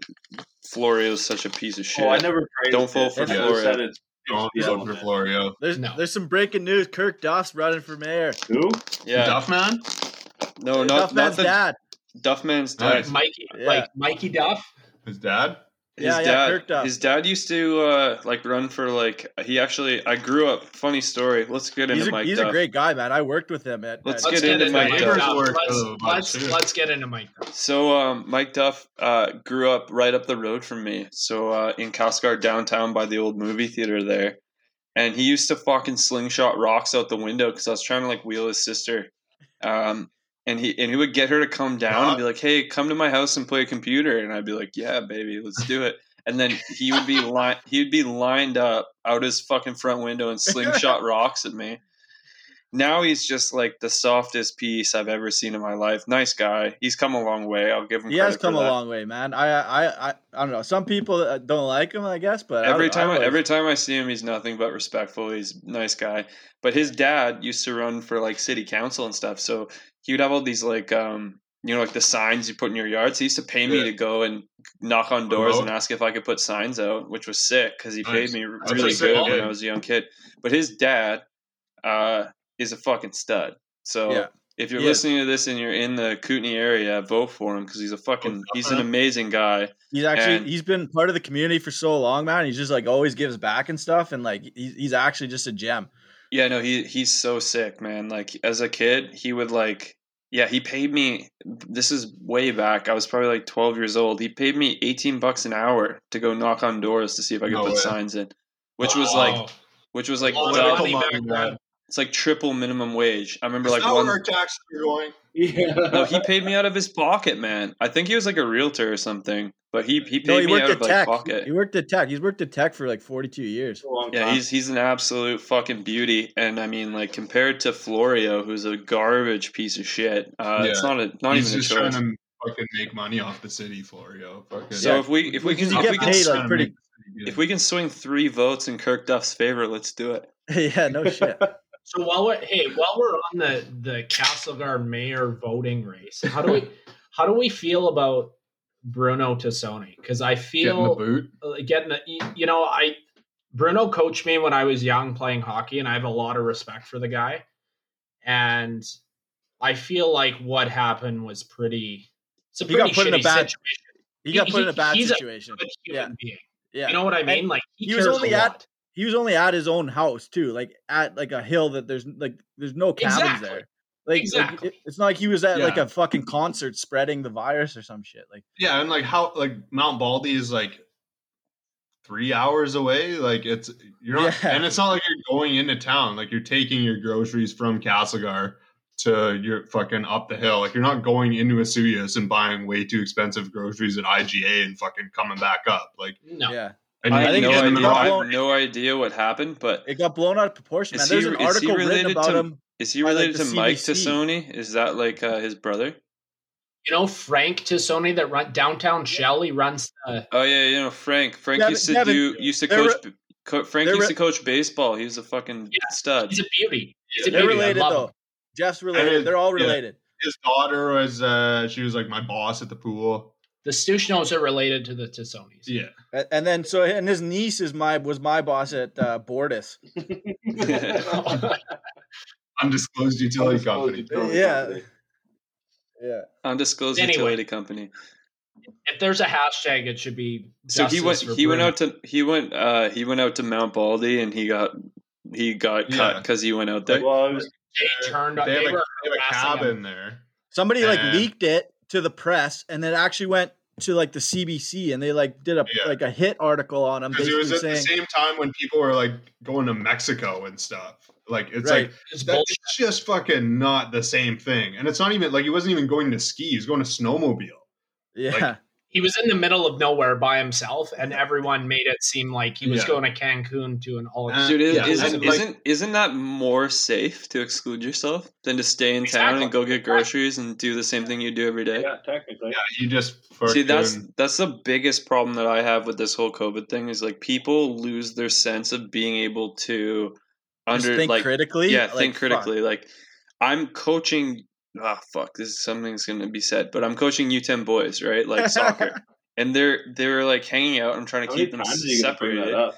Florio's such a piece of shit. Oh, I never praised Don't fall it. for I Florio. Don't it's vote for Florio. There's No. there's some breaking news. Kirk Duff's running for mayor. Who? yeah, Duff Man? no, not Duff not man's the dad. Duffman's Nice. dad. Mikey, Yeah. like Mikey Duff. His dad? His Yeah, yeah, dad, Kirk his dad used to uh, like run for like he actually. I grew up. Funny story. Let's get into He's, a, Mike he's Duff. a great guy, man. I worked with him at. Let's at- get into Mike Mike Duff. Duff. Let's, let's, let's get into Mike Duff. So um, Mike Duff uh, grew up right up the road from me. So uh, in Castlegar downtown by the old movie theater there, and he used to fucking slingshot rocks out the window because I was trying to like wheel his sister, um, and he and he would get her to come down and be like, "Hey, come to my house and play a computer," and I'd be like, "Yeah, baby, let's do it." And then he would be li- he'd be lined up out his fucking front window and slingshot rocks at me. Now he's just like the softest piece I've ever seen in my life. Nice guy. He's come a long way. I'll give him. he has come for a long way, man. I, I I I don't know. Some people uh, don't like him, I guess, but Every I time, I always- every time I see him, he's nothing but respectful. He's a nice guy. But his dad used to run for like city council and stuff, so he would have all these like um you know like the signs you put in your yards. He used to pay me Yeah. to go and knock on doors Promote. and ask if I could put signs out, which was sick because he paid me really good when I was a young kid. But his dad uh is a fucking stud. So. Yeah. If you're He is. listening to this and you're in the Kootenay area, vote for him because he's a fucking he's an amazing guy. He's actually And- he's been part of the community for so long, man. He's just like always gives back and stuff, and like he's, he's actually just a gem. Yeah, no, he he's so sick, man. Like as a kid, he would like yeah, he paid me this is way back. I was probably like 12 years old. He paid me 18 bucks an hour to go knock on doors to see if I could No put way. signs in. Which was like which was like Oh, dou- money back man. then. It's like triple minimum wage. I remember Is like that one. where our taxes are going? Yeah. No, he paid me out of his pocket, man. I think he was like a realtor or something, but he he paid No, he me worked out at of like tech. pocket. He worked at tech. He's worked at tech for like 42 years. Yeah, he's he's an absolute fucking beauty, and I mean, like compared to Florio, who's a garbage piece of shit, uh, it's not a not He's even a choice. trying to fucking make money off the city, Florio. Fucking. So Yeah. if we if we can if get we can paid, like, pretty- make the city good. if we can swing three votes in Kirk Duff's favor, let's do it. yeah, no shit. So while we're hey, while we're on the the Castlegar mayor voting race, how do we how do we feel about Bruno Tassoni? Because I feel getting the feel boot. uh, getting the you know I Bruno coached me when I was young playing hockey, and I have a lot of respect for the guy. And I feel like what happened was pretty. It's a He got pretty put in a shitty bad- situation. He got He- put in a bad he's a situation. Good human being. Yeah, You know what I mean? And like he, he was only a at- lot. He was only at his own house too, like at like a hill that there's like there's no cabins Exactly. there. Like, like, Exactly. it- it's not like he was at like a fucking concert spreading the virus or some shit. Like Yeah, and like how like Mount Baldy is like three hours away. Like it's you're not, Yeah. and it's not like you're going into town. Like you're taking your groceries from Castlegar to your fucking up the hill. Like you're not going into a Vesuvius and buying way too expensive groceries at IGA and fucking coming back up. Like No. yeah, and I you have think no get in idea. I have no idea what happened, but it got blown out of proportion. Man. Is There's he- an article written related about to- him. is he By, like, related the to Mike CBC. Tassoni? Is that like uh, his brother? You know Frank Tassoni that run downtown Shell. He runs the Oh yeah, you know Frank. Frank Devin- used to Devin, do used to they're coach. co- Frank used re- to coach baseball. He was a fucking Yeah, stud. He's a beauty. He's a They're beauty. Related though. him. Jeff's related. And- They're all yeah. related. his daughter was uh she was like my boss at the pool. The Stuchnos are related to the Tassonis. Yeah. And then so and his niece is my was my boss at uh, Fortis. Undisclosed utility company. Yeah. Yeah. Undisclosed Anyway. utility company. if there's a hashtag, it should be. So he went. justice for He went out to. He went. uh He went out to Mount Baldy, and he got. He got cut because he went out there. well, it was They turned. They have, They a, they have a harassing him. cabin there. Somebody like leaked it to the press, and then actually went to like the CBC, and they like did a Yeah. like a hit article on him, Because it was basically at the same time when people were like going to Mexico and stuff. Like it's Right. like It's that, it's just fucking not the same thing. And it's not even like he wasn't even going to ski. He was going to snowmobile. "Yeah, like- He was in the middle of nowhere by himself, and everyone made it seem like he was Yeah. going to Cancun to an all. Uh, Dude, is, yeah, isn't like- isn't isn't that more safe to exclude yourself than to stay in town and go get groceries and do the same thing you do every day? yeah, technically. Yeah, you just See, that's fucking- that's the biggest problem that I have with this whole COVID thing is like people lose their sense of being able to Just under think like critically." yeah Like, think fuck. critically. Like I'm coaching. Ah, fuck. This is something's gonna be said, but I'm coaching U10 boys, right? Like soccer, and they're they're like hanging out. I'm trying to How keep them times are you gonna bring that separated.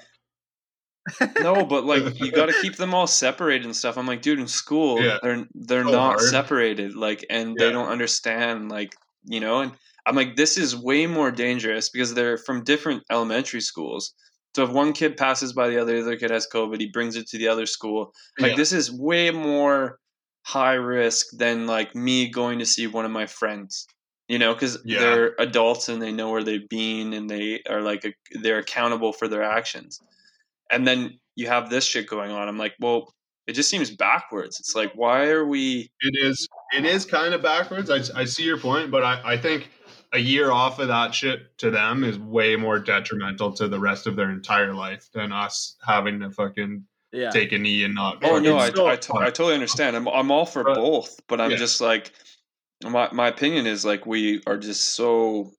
No, but like you got to keep them all separated and stuff. I'm like, dude, in school, Yeah. they're they're So not hard. separated, like, and they don't understand, like, you know. And I'm like, this is way more dangerous because they're from different elementary schools. So if one kid passes by the other, the other kid has COVID, he brings it to the other school. Like, Yeah. this is way more high risk than like me going to see one of my friends. You know, because Yeah. they're adults and they know where they've been and they are like a, they're accountable for their actions and then you have this shit going on. I'm like, well, it just seems backwards. It's like, why are we? It is. It is kind of backwards. I, I see your point, but I, I think a year off of that shit to them is way more detrimental to the rest of their entire life than us having to fucking Yeah, take a knee and not. Oh no, I, still- I, to- I totally understand. I'm I'm all for But- both, but I'm Yeah. just like, my my opinion is like we are just so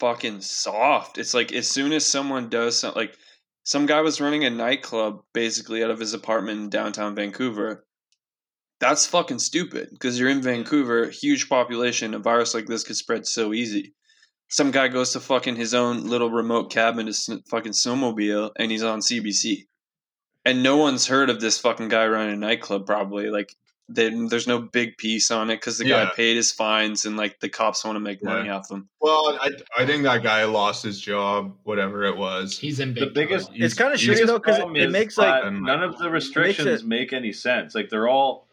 fucking soft. It's like as soon as someone does something, like some guy was running a nightclub basically out of his apartment in downtown Vancouver. That's fucking stupid because you're in Vancouver, huge population. A virus like this could spread so easy. Some guy goes to fucking his own little remote cabin to sn- fucking snowmobile, and he's on CBC, and no one's heard of this fucking guy running a nightclub. Probably like they, there's no big piece on it because the guy Yeah. paid his fines, and like the cops want to make money off him. Well, I, I think that guy lost his job, whatever it was. He's in The big biggest- it's kind of He's- shitty though because it, problem makes like none of the restrictions it- make any sense. Like they're all,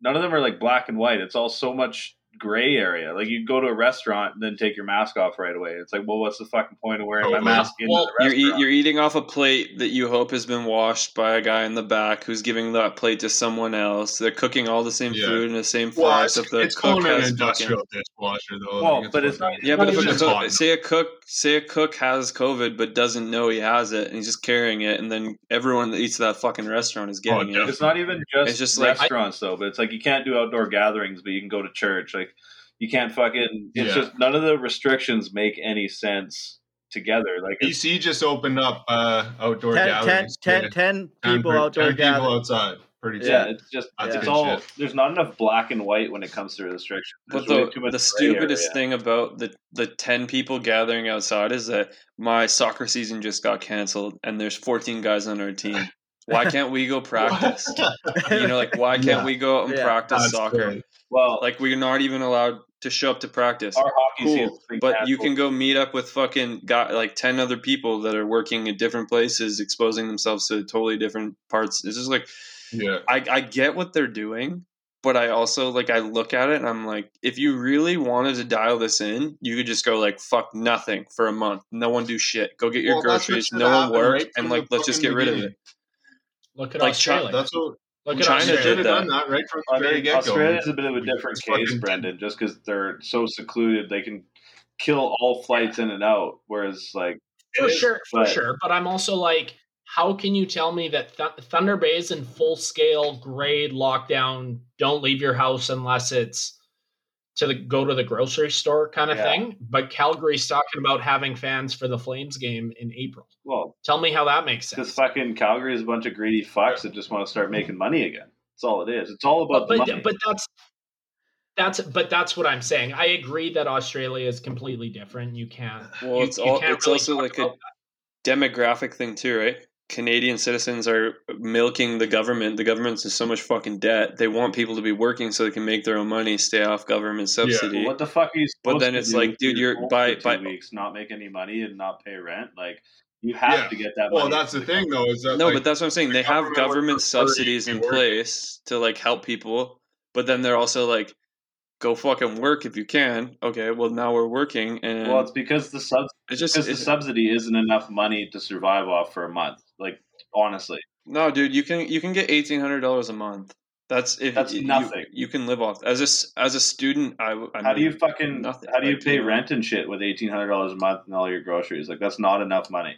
none of them are like black and white. It's all so much gray area. Like you go to a restaurant and then take your mask off right away. It's like, well, what's the fucking point of wearing my mask Well, the You're, restaurant? eat, you're eating off a plate that you hope has been washed by a guy in the back who's giving that plate to someone else. They're cooking all the same Yeah. food in the same Well, fire. it's, except the it's cook called an has fucking- industrial dishwasher, though. Well, but it's not- Yeah, but if a cook, say a cook say a cook has COVID but doesn't know he has it and he's just carrying it, and then everyone that eats at that fucking restaurant is oh, getting Oh, it. It's not even just, It's just like- restaurants though, but it's like you can't do outdoor gatherings, but you can go to church. Like you can't fucking. It's Yeah. just none of the restrictions make any sense together. Like it's, BC just opened up uh, outdoor 10, 10, gatherings. 10, to 10 10 people per- outdoor 10 people gathering. outside. Pretty yeah, soon. it's just That's it's all. shit. There's not enough black and white when it comes to restrictions. But There's the, too the stupidest area. thing about the, the 10 people gathering outside is that my soccer season just got canceled and there's 14 guys on our team. Why can't we go practice? you know, like, why can't Yeah. we go out and Yeah. practice That's soccer? silly. Well, Like, we're not even allowed to show up to practice. our hockey Cool. season's But you canceled. can go meet up with fucking guy, like 10 other people that are working in different places, exposing themselves to totally different parts. It's just like, Yeah. I, I get what they're doing, but I also like I look at it and I'm like, if you really wanted to dial this in, you could just go like fuck nothing for a month. No one do shit. Go get your Well, groceries. No one work, right and like let's just fucking get rid of it. Look at Like, Australia. That's what Look at China China did should have that. done that right from the I very mean, get go. Australia's a bit of a different case, fucking- Brendan, just because they're so secluded. They can kill all flights in and out. Whereas, like, For it is, sure, for but- sure. But I'm also like, how can you tell me that Th- Thunder Bay is in full scale grade lockdown? Don't leave your house unless it's to the go to the grocery store kind of Yeah. thing. But Calgary's talking about having fans for the Flames game in April. Well, Tell me how that makes sense. because fucking Calgary is a bunch of greedy fucks that just want to start making money again. That's all it is. It's all about But, the but, money. but that's that's but that's what I'm saying. I agree that Australia is completely different. You can't. Well, you- it's you all can't it's really also like a about demographic thing too, right? Canadian citizens are milking the government. The government's in so much fucking debt. They want people to be working so they can make their own money, stay off government subsidy. what the fuck are you? But then to it's do like, dude, you're you're- by- two by- weeks, not make any money and not pay rent. Like, you have Yeah. to get that. Well, money that's the into thing, though, is that no, like, but that's what I'm saying. They have government would government subsidies in be place to like help people, but then they're also like, go fucking work if you can. Okay, well now we're working, and Well, it's because the sub it's just because the subsidy isn't enough money to survive off for a month. Like, honestly, no, dude. You can you can get eighteen hundred dollars a month. That's if That's you, nothing. You, can live off as a as a student. I, w- I how do you fucking nothing. how do you Like, pay you rent and shit with eighteen hundred dollars a month and all your groceries? Like, that's not enough money.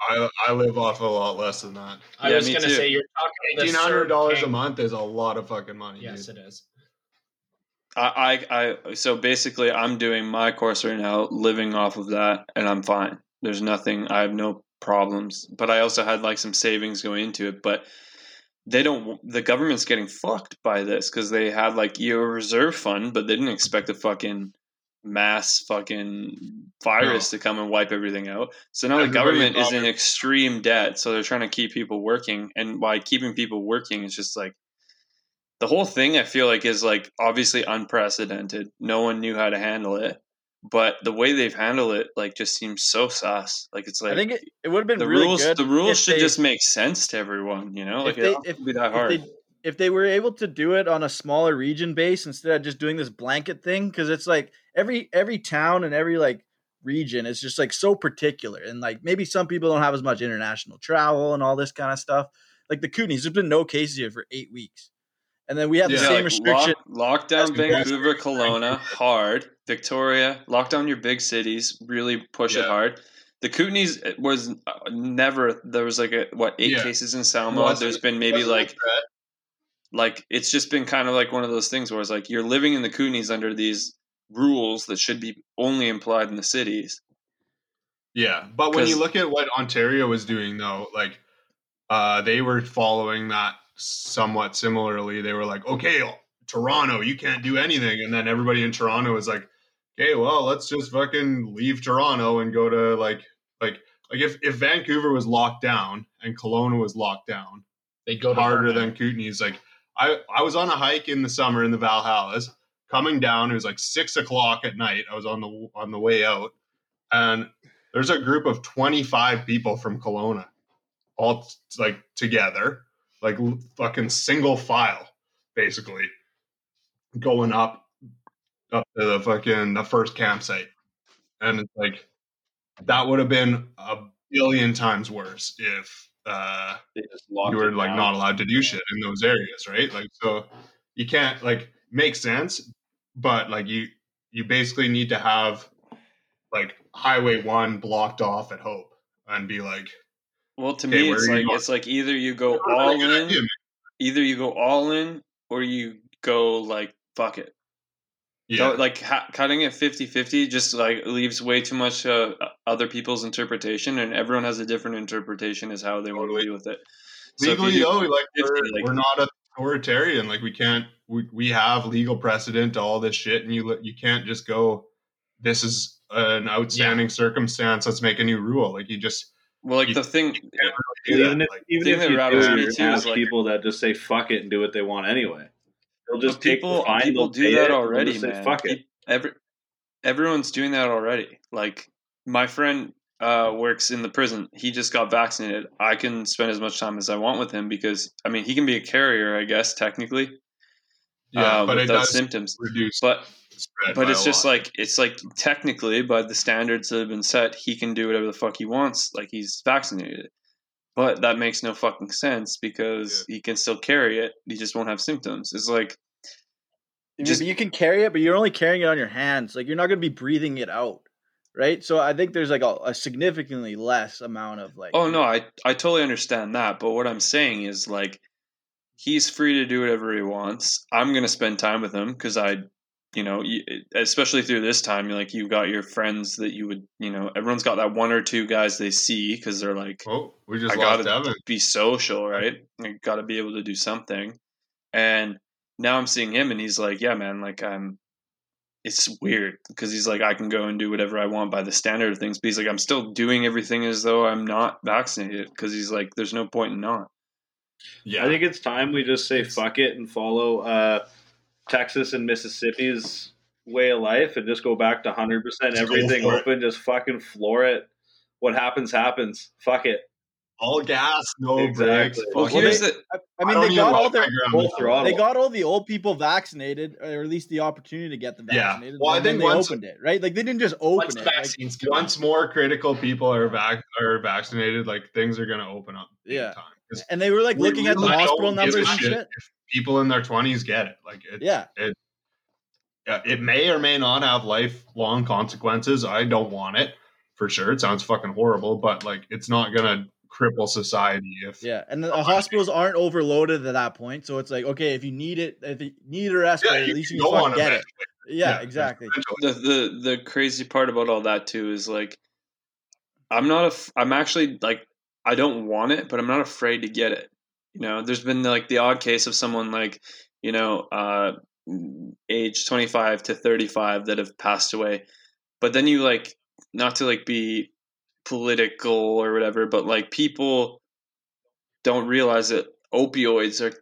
I, I live off a lot less than that. I Yeah, was going to too. say you're talking the Eighteen hundred dollars a month is a lot of fucking money. Yes, dude. it is. I, I I so basically I'm doing my course right now, living off of that, and I'm fine. There's nothing. I have no problems. But I also had like some savings going into it, but they don't. The government's getting fucked by this because they had like your reserve fund, but they didn't expect a fucking mass fucking virus to come and wipe everything out. So now the government is in extreme debt, so they're trying to keep people working, and by keeping people working, it's just like the whole thing I feel like is like obviously unprecedented. No one knew how to handle it. But the way they've handled it like just seems so sus. Like it's like I think it, it would have been the really rules good. the rules should they- just make sense to everyone, you know? Like if they it if, be that if they if they were able to do it on a smaller region base instead of just doing this blanket thing because it's like every every town and every like region is just like so particular and like maybe some people don't have as much international travel and all this kind of stuff like the Kootenays there's been no cases here for eight weeks and then we have the Yeah, Yeah, same like restriction lock, lockdown Vancouver, Kelowna, hard. Victoria, lock down your big cities, really push it hard. The Kootenays was never there was like a what eight Yeah. cases in. Wasn't- There's been maybe like like it's just been kind of like one of those things where it's like you're living in the Kootenays under these rules that should be only implied in the cities. Yeah, but when you look at what Ontario was doing, though, like uh, they were following that somewhat similarly. They were like, "Okay, Toronto, you can't do anything," and then everybody in Toronto was like, "Okay, well, let's just fucking leave Toronto and go to like, like, like if if Vancouver was locked down and Kelowna was locked down, They go to harder than Kootenays. Like I, I was on a hike in the summer in the Valhallas, coming down. It was like six o'clock at night. I was on the on the way out, and there's a group of 25 people from Kelowna, all t- like together, like fucking single file, basically, going up up to the fucking the first campsite, and it's like that would have been a billion times worse if uh, They just locked you were like down. not allowed to do shit in those areas, right? Like so you can't like make sense, but like you you basically need to have like Highway One blocked off at Hope and be like, Well, to Okay, me, it's like it's like either you go "Oh, all in, idea, either you go all in, or you go like fuck it. Yeah, Don't- like ha- cutting it 50-50 just like leaves way too much uh, other people's interpretation, and everyone has a different interpretation as how they want to deal with it. So legally do- though, like 50, we're, like- we're not authoritarian. Like we can't we, we have legal precedent to all this shit, and you you can't just go. This is an outstanding circumstance. Let's make a new rule. Like you just well, like you- the thing, really Even that. if, Like, even thing if that you do, me you're too is, have like- people that just say fuck it and do what they want anyway. They'll just But take people the fine, people they'll do that it, already, just say, man. Fuck it. Every, everyone's doing that already. Like my friend uh, works in the prison. He just got vaccinated. I can spend as much time as I want with him because I mean he can be a carrier, I guess technically, yeah, uh, but it without does symptoms. reduce But but it's just lot. like it's like technically by the standards that have been set, he can do whatever the fuck he wants. Like he's vaccinated. But that makes no fucking sense because he can still carry it. He just won't have symptoms. It's like Just, you can carry it, but you're only carrying it on your hands. Like you're not going to be breathing it out, right? So I think there's like a, a significantly less amount of like. Oh no, I I totally understand that, but what I'm saying is like he's free to do whatever he wants. I'm gonna spend time with him because I, you know, especially through this time, like you've got your friends that you would, you know, everyone's got that one or two guys they see because they're like oh, we just I gotta Evan. be social, right? I got to be able to do something, and now I'm seeing him, and he's like, yeah, man, like I'm. It's weird because he's like, I can go and do whatever I want by the standard of things, but he's like, I'm still doing everything as though I'm not vaccinated because he's like, there's no point in not. Yeah, I think it's time we just say fuck it and follow uh, Texas and Mississippi's way of life and just go back to 100% everything for it. open, just fucking floor it. What happens, happens. Fuck it. all gas, no Exactly. brakes. Well, Fuck Well, they- the I, I I mean, they got all their my. Full throttle. they got all the old people vaccinated, or at least the opportunity to get them vaccinated. Yeah. vaccinated. Well, I and then think they once- opened it, right? Like they didn't just open Once it. Like, vaccines come out. Once more critical people are vac- are vaccinated, like things are gonna open up. Yeah. time. 'Cause and they were like we looking at the really hospital don't give a numbers and shit shit. If People in their twenties get it. Like it, Yeah, yeah, it may or may not have lifelong consequences. I don't want it for sure. It sounds fucking horrible, but like it's not gonna cripple society if yeah, and the hospitals aren't overloaded at that point, so it's like okay, if you need it, if you need a yeah, respirator, you at least can you go can on get it. eventually. Yeah, exactly. the the the crazy part about all that too is like I'm not a i'm actually like I don't want it, but I'm not afraid to get it. You know, there's been like the odd case of someone like you know uh age 25 to 35 that have passed away, but then you like not to like be political or whatever, but like people don't realize that opioids are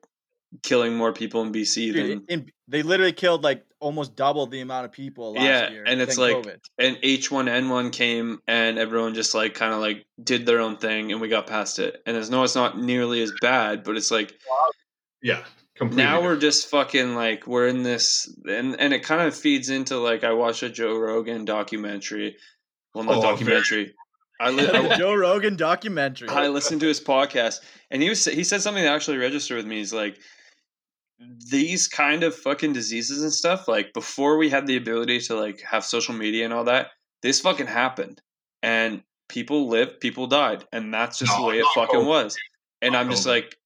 killing more people in BC than in, they literally killed like almost double the amount of people last Yeah, year. and it's like- COVID. and H1N1 came and everyone just like kind of like did their own thing and we got past it. And it's no, it's not nearly as bad, but it's like Yeah, completely. now we're just fucking like we're in this and and it kind of feeds into like I watched a Joe Rogan documentary. Well, not Oh, documentary. I, li- the I, Joe Rogan documentary. I listened to his podcast and he was he said something that actually registered with me. He's like these kind of fucking diseases and stuff like before we had the ability to like have social media and all that this fucking happened and people lived people died and that's just the way it fucking COVID. was and Not i'm just COVID. like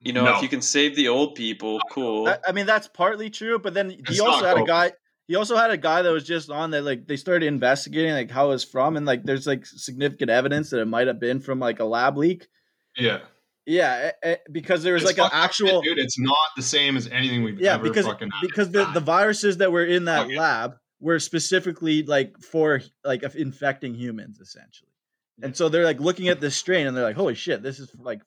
you know No. if you can save the old people cool I mean, that's partly true, but then he It's also not had a guy. He also had a guy that was just on that. Like they started investigating like how it was from, and like there's like significant evidence that it might have been from like a lab leak. yeah. Yeah, eh, eh, because there was It's like an actual. shit, dude. It's not the same as anything we've yeah, ever because fucking had. because the, the viruses that were in that Fuck it. lab were specifically like for like infecting humans essentially, and so they're like looking at this strain and they're like, holy shit, this is like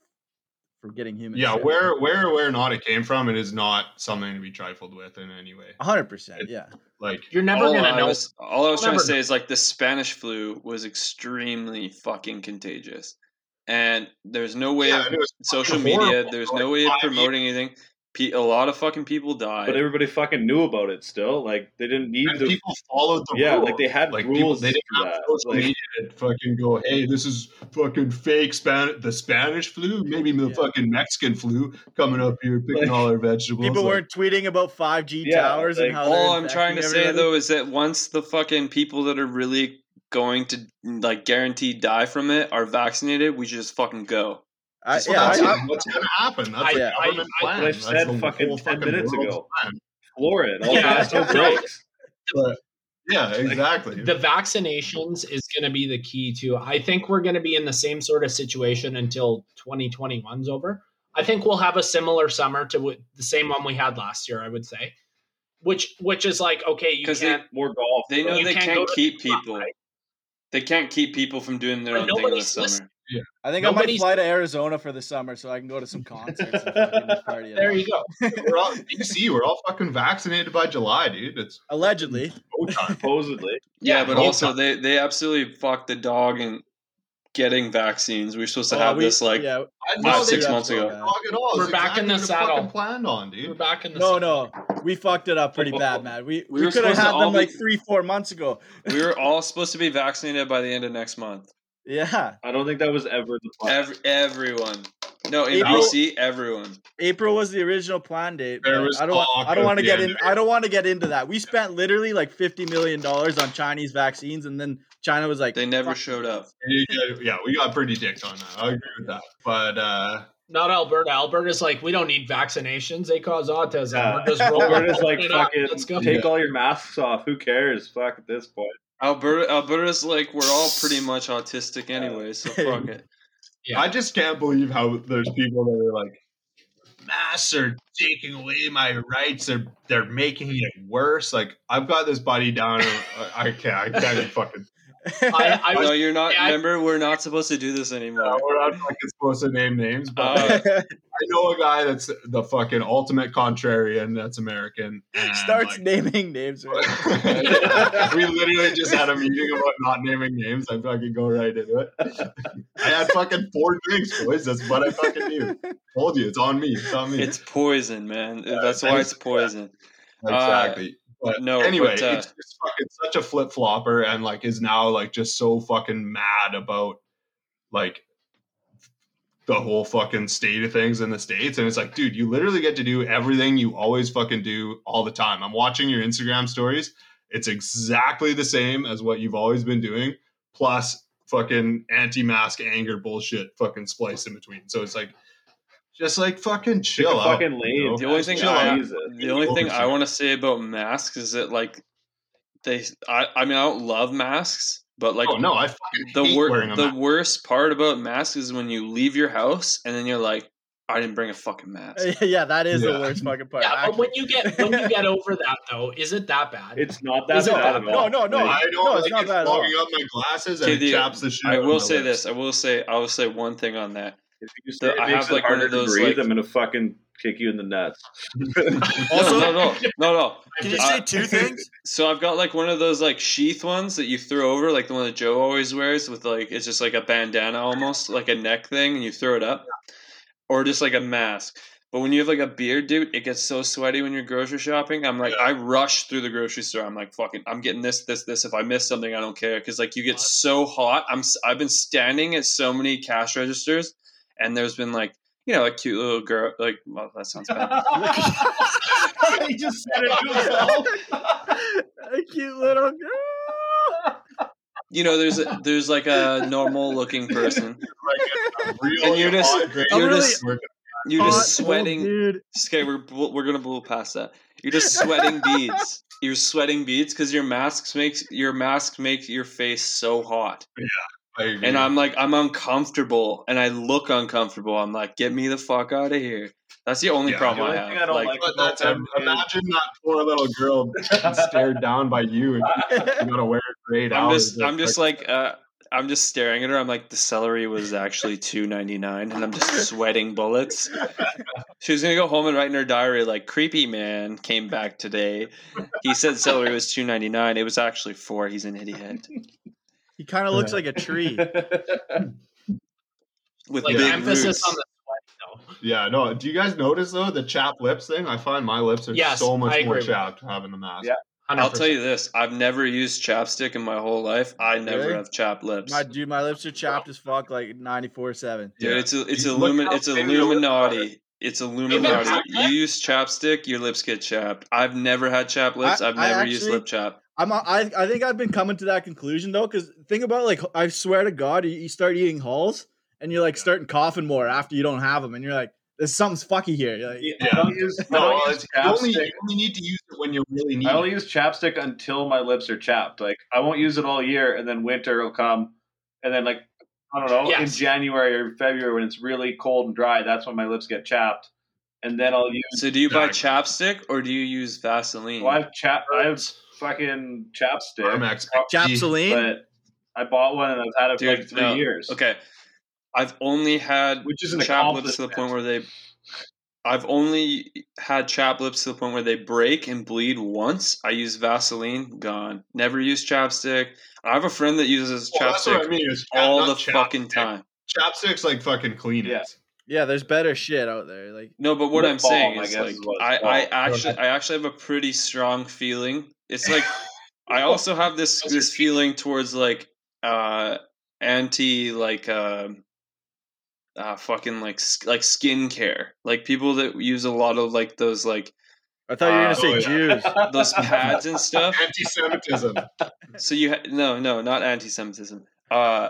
for getting humans. yeah, sick." where where where not it came from, it is not something to be trifled with in any way. hundred percent. Yeah, Like You're never gonna I know. was, all I was You'll trying to never say is like the Spanish flu was extremely fucking contagious, and there's no way yeah, of and it was social media. There's for, no way of five promoting anything. A lot of fucking people died. but everybody fucking knew about it still. Like they didn't need And to. people followed the Yeah, rules. like they had like rules people they didn't have social Like- media to fucking go, hey, this is fucking fake Span the Spanish flu, maybe the Yeah. fucking Mexican flu coming up here picking Like, all our vegetables. People Like, weren't tweeting about 5G Yeah, towers like, and how All I'm trying to infecting say everybody. though is that once the fucking people that are really going to like guaranteed die from it are vaccinated, we should just fucking go. I, That's yeah, what's, I- I- what's gonna happen. That's I- I- government I- plan. I said the fucking whole 10 fucking minutes ago. plan. floor it. All Yeah, gas, no no. But, yeah, exactly. the vaccinations is going to be the key too. I think we're going to be in the same sort of situation until 2021's over. I think we'll have a similar summer to w- the same one we had last year. I would say, which which is like okay, you 'Cause they- can't. More golf. They know they can't can't, keep the club, people. right? They can't keep people from doing their But own thing in the summer. listening. I think I might fly to Arizona for the summer so I can go to some concerts and party. There you go. we're all DC. We're all fucking vaccinated by July, dude. It's Allegedly. supposedly. Yeah, Yeah, but also time. they they absolutely fucked the dog in getting vaccines. We were supposed to Oh, have we- this like yeah, Five, know six months ago. dog at all. We're It's back in exactly the what it saddle. fucking Planned on, We're back in the no, sun. no, we fucked it up pretty oh. bad, man. We We we, were could have supposed to had them be- like three, four months ago. we were all supposed to be vaccinated by the end of next month. Yeah, I don't think that was ever the plan. Every, everyone. No, in April- BC, everyone. April was the original plan date. There was I don't. I don't want to get in. I don't want to get into that. We spent literally like fifty million dollars on Chinese vaccines, and then China was like, They never showed up. Yeah, yeah, we got pretty dicked on that. I agree with that. But uh, Not Alberta. Alberta's like we don't need vaccinations. They cause autism. Yeah. We're just Alberta's like fucking Let's go. take all your masks off. Who cares? Fuck at this point. Alberta, Alberta's like we're all pretty much autistic anyway, so fuck it. Yeah. I just can't believe how there's people that are like, masks are taking away my rights. They're they're making it worse. Like I've got this buddy down. I I can't. I can't even fucking. I, I was no, you're not. I- remember, we're not supposed to do this anymore. Uh, we're not fucking supposed to name names, but Uh, I know a guy that's the fucking ultimate contrarian. That's American. Starts like, naming names. Right? we literally just had a meeting about not naming names. I fucking go right into it. I had fucking four drinks, boys. That's what I fucking do. Told you, it's on me. It's on me. it's poison, man. Yeah, That's why it's poison. exactly. But no, anyway, but, uh, it's just fucking such a flip flopper, and like is now like just so fucking mad about like the whole fucking state of things in the states, and it's like, dude, you literally get to do everything you always fucking do all the time. I'm watching your Instagram stories. It's exactly the same as what you've always been doing, plus fucking anti-mask anger bullshit fucking spliced in between. So it's like, just like fucking chill out. fucking you know? The only thing Chill I- out. The only thing I want to say about masks is that like they, I, I mean, I don't love masks, but like oh no, I the hate wor- the mask. worst part about masks is when you leave your house and then you're like, I didn't bring a fucking mask. yeah, that is Yeah. the worst fucking part. yeah, but when you get when you get over that though, is it that bad? It's not that Is it bad that at bad? all. No, no, no. I don't No, it's like not it bad at all. fogging up my glasses and Okay, it the- chaps the shit. I out of will my say lips. this. I will say. I will say one thing on that. If you say The- it I makes have, it like, one harder of those, to breathe, like- I'm gonna fucking kick you in the nuts. Also- no, no, no, no, no. Can you Uh, say two things? So I've got like one of those like sheath ones that you throw over, like the one that Joe always wears, with like it's just like a bandana almost, like a neck thing, and you throw it up, or just like a mask. But when you have like a beard, dude, it gets so sweaty when you're grocery shopping. I'm like, I rush through the grocery store. I'm like, fucking, I'm getting this, this, this. If I miss something, I don't care because like you get so hot. I'm s- I've been standing at so many cash registers, and there's been like you know a cute little girl. Like, well, that sounds bad. he just said it to himself. a cute little girl. you know, there's a, there's like a normal looking person. Like, a really And you're just- you're work- just- You're Hot just sweating. dude. Okay, we're we're gonna blow past that. You're just sweating beads. You're sweating beads because your masks makes your mask makes your face so hot. I agree. And I'm like, I'm uncomfortable, and I look uncomfortable. I'm like, get me the fuck out of here. That's the only Yeah, problem the I only thing have. I don't like, like- but that's imagine that poor little girl stared down by you, and you gotta wear it grade I'm just, I'm just like, uh, I'm just staring at her. I'm like, the celery was actually two ninety nine, and I'm just sweating bullets. She was gonna go home and write in her diary like, creepy man came back today. He said celery was two ninety nine. It was actually four. He's an idiot He kind of looks like a tree. with like big emphasis roots. on the sweat though. Yeah, no. Do you guys notice though the chapped lips thing? I find my lips are Yes, so much more chapped having the mask. Yeah. I'll tell you this: I've never used chapstick in my whole life. I never Really? have chapped lips. My dude, my lips are chapped as fuck, like ninety four seven. Dude, Yeah. it's a, it's You illumin it's thin your lips Illuminati. It's Illuminati. You use chapstick, your lips get chapped. I've never had chapped lips. I- I've I never used lip chap. I'm I I think I've been coming to that conclusion though, because think about like I swear to God, you, you start eating Halls and you're like starting coughing more after you don't have them, and you're like, there's something's fucky here. You're like, I don't use, No, use you, only, you only need to use it when you really need I only it. use chapstick until my lips are chapped. Like I won't use it all year, and then winter will come, and then like I don't know in January or February when it's really cold and dry, that's when my lips get chapped, and then I'll use. So do you buy chapstick or do you use Vaseline? Well, I have chap. I have fucking chapstick, Carmex. Chapsaline? but I bought one and I've had it for Dude, like three no. years. Okay. I've only had Which is an chap lips to the point where they I've only had chap lips to the point where they break and bleed once. I use Vaseline, gone. Never use chapstick. I have a friend that uses Well, that's what I chapstick mean. Is all the not chapstick. fucking time. Chapstick's like fucking clean Yeah. yeah, there's better shit out there. Like, No, but what I'm saying balm, I is guess, like is I, I actually. I actually have a pretty strong feeling. It's like I also have this this feeling towards like uh anti like um uh fucking like sk- like skincare. Like people that use a lot of like those like I thought you were Uh, gonna say oh, yeah. Jews. those pads and stuff. Anti-Semitism. So you ha- no no not anti-Semitism. Uh,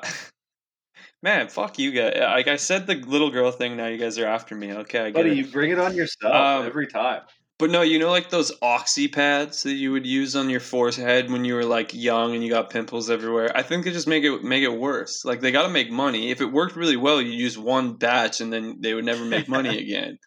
man, fuck you guys. Like I said, the little girl thing. Now you guys are after me. Okay, I get Buddy, it. you bring it on yourself Um, every time. But no, you know, like those oxy pads that you would use on your forehead when you were like young and you got pimples everywhere. I think they just make it make it worse. Like they got to make money. If it worked really well, you use one batch and then they would never make money again.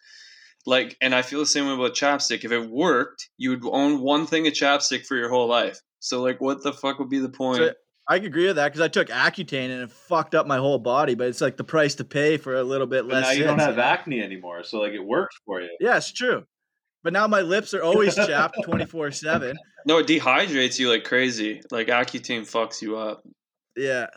Like, and I feel the same way about chapstick. If it worked, you would own one thing of chapstick for your whole life. So, like, what the fuck would be the point? So, I agree with that because I took Accutane and it fucked up my whole body. But it's like the price to pay for a little bit But less. now you don't hits, have know? acne anymore, so like it works for you. Yeah, it's true. But now my lips are always chapped twenty four seven. no, it dehydrates you like crazy. Like Accutane fucks you up. Yeah.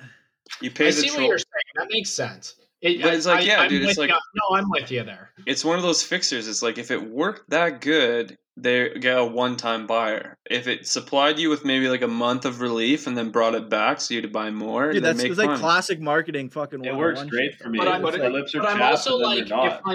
You pay I the see what you're saying. That makes sense. It, But it's like, yeah, I'm dude, it's like- you. no, I'm with you there. it's one of those fixers. It's like if it worked that good, they get a one-time buyer. If it supplied you with maybe like a month of relief and then brought it back so you to buy more, Dude, that's make it's like classic marketing fucking It works great for me. But I'm, But my lips are but I'm also like, if my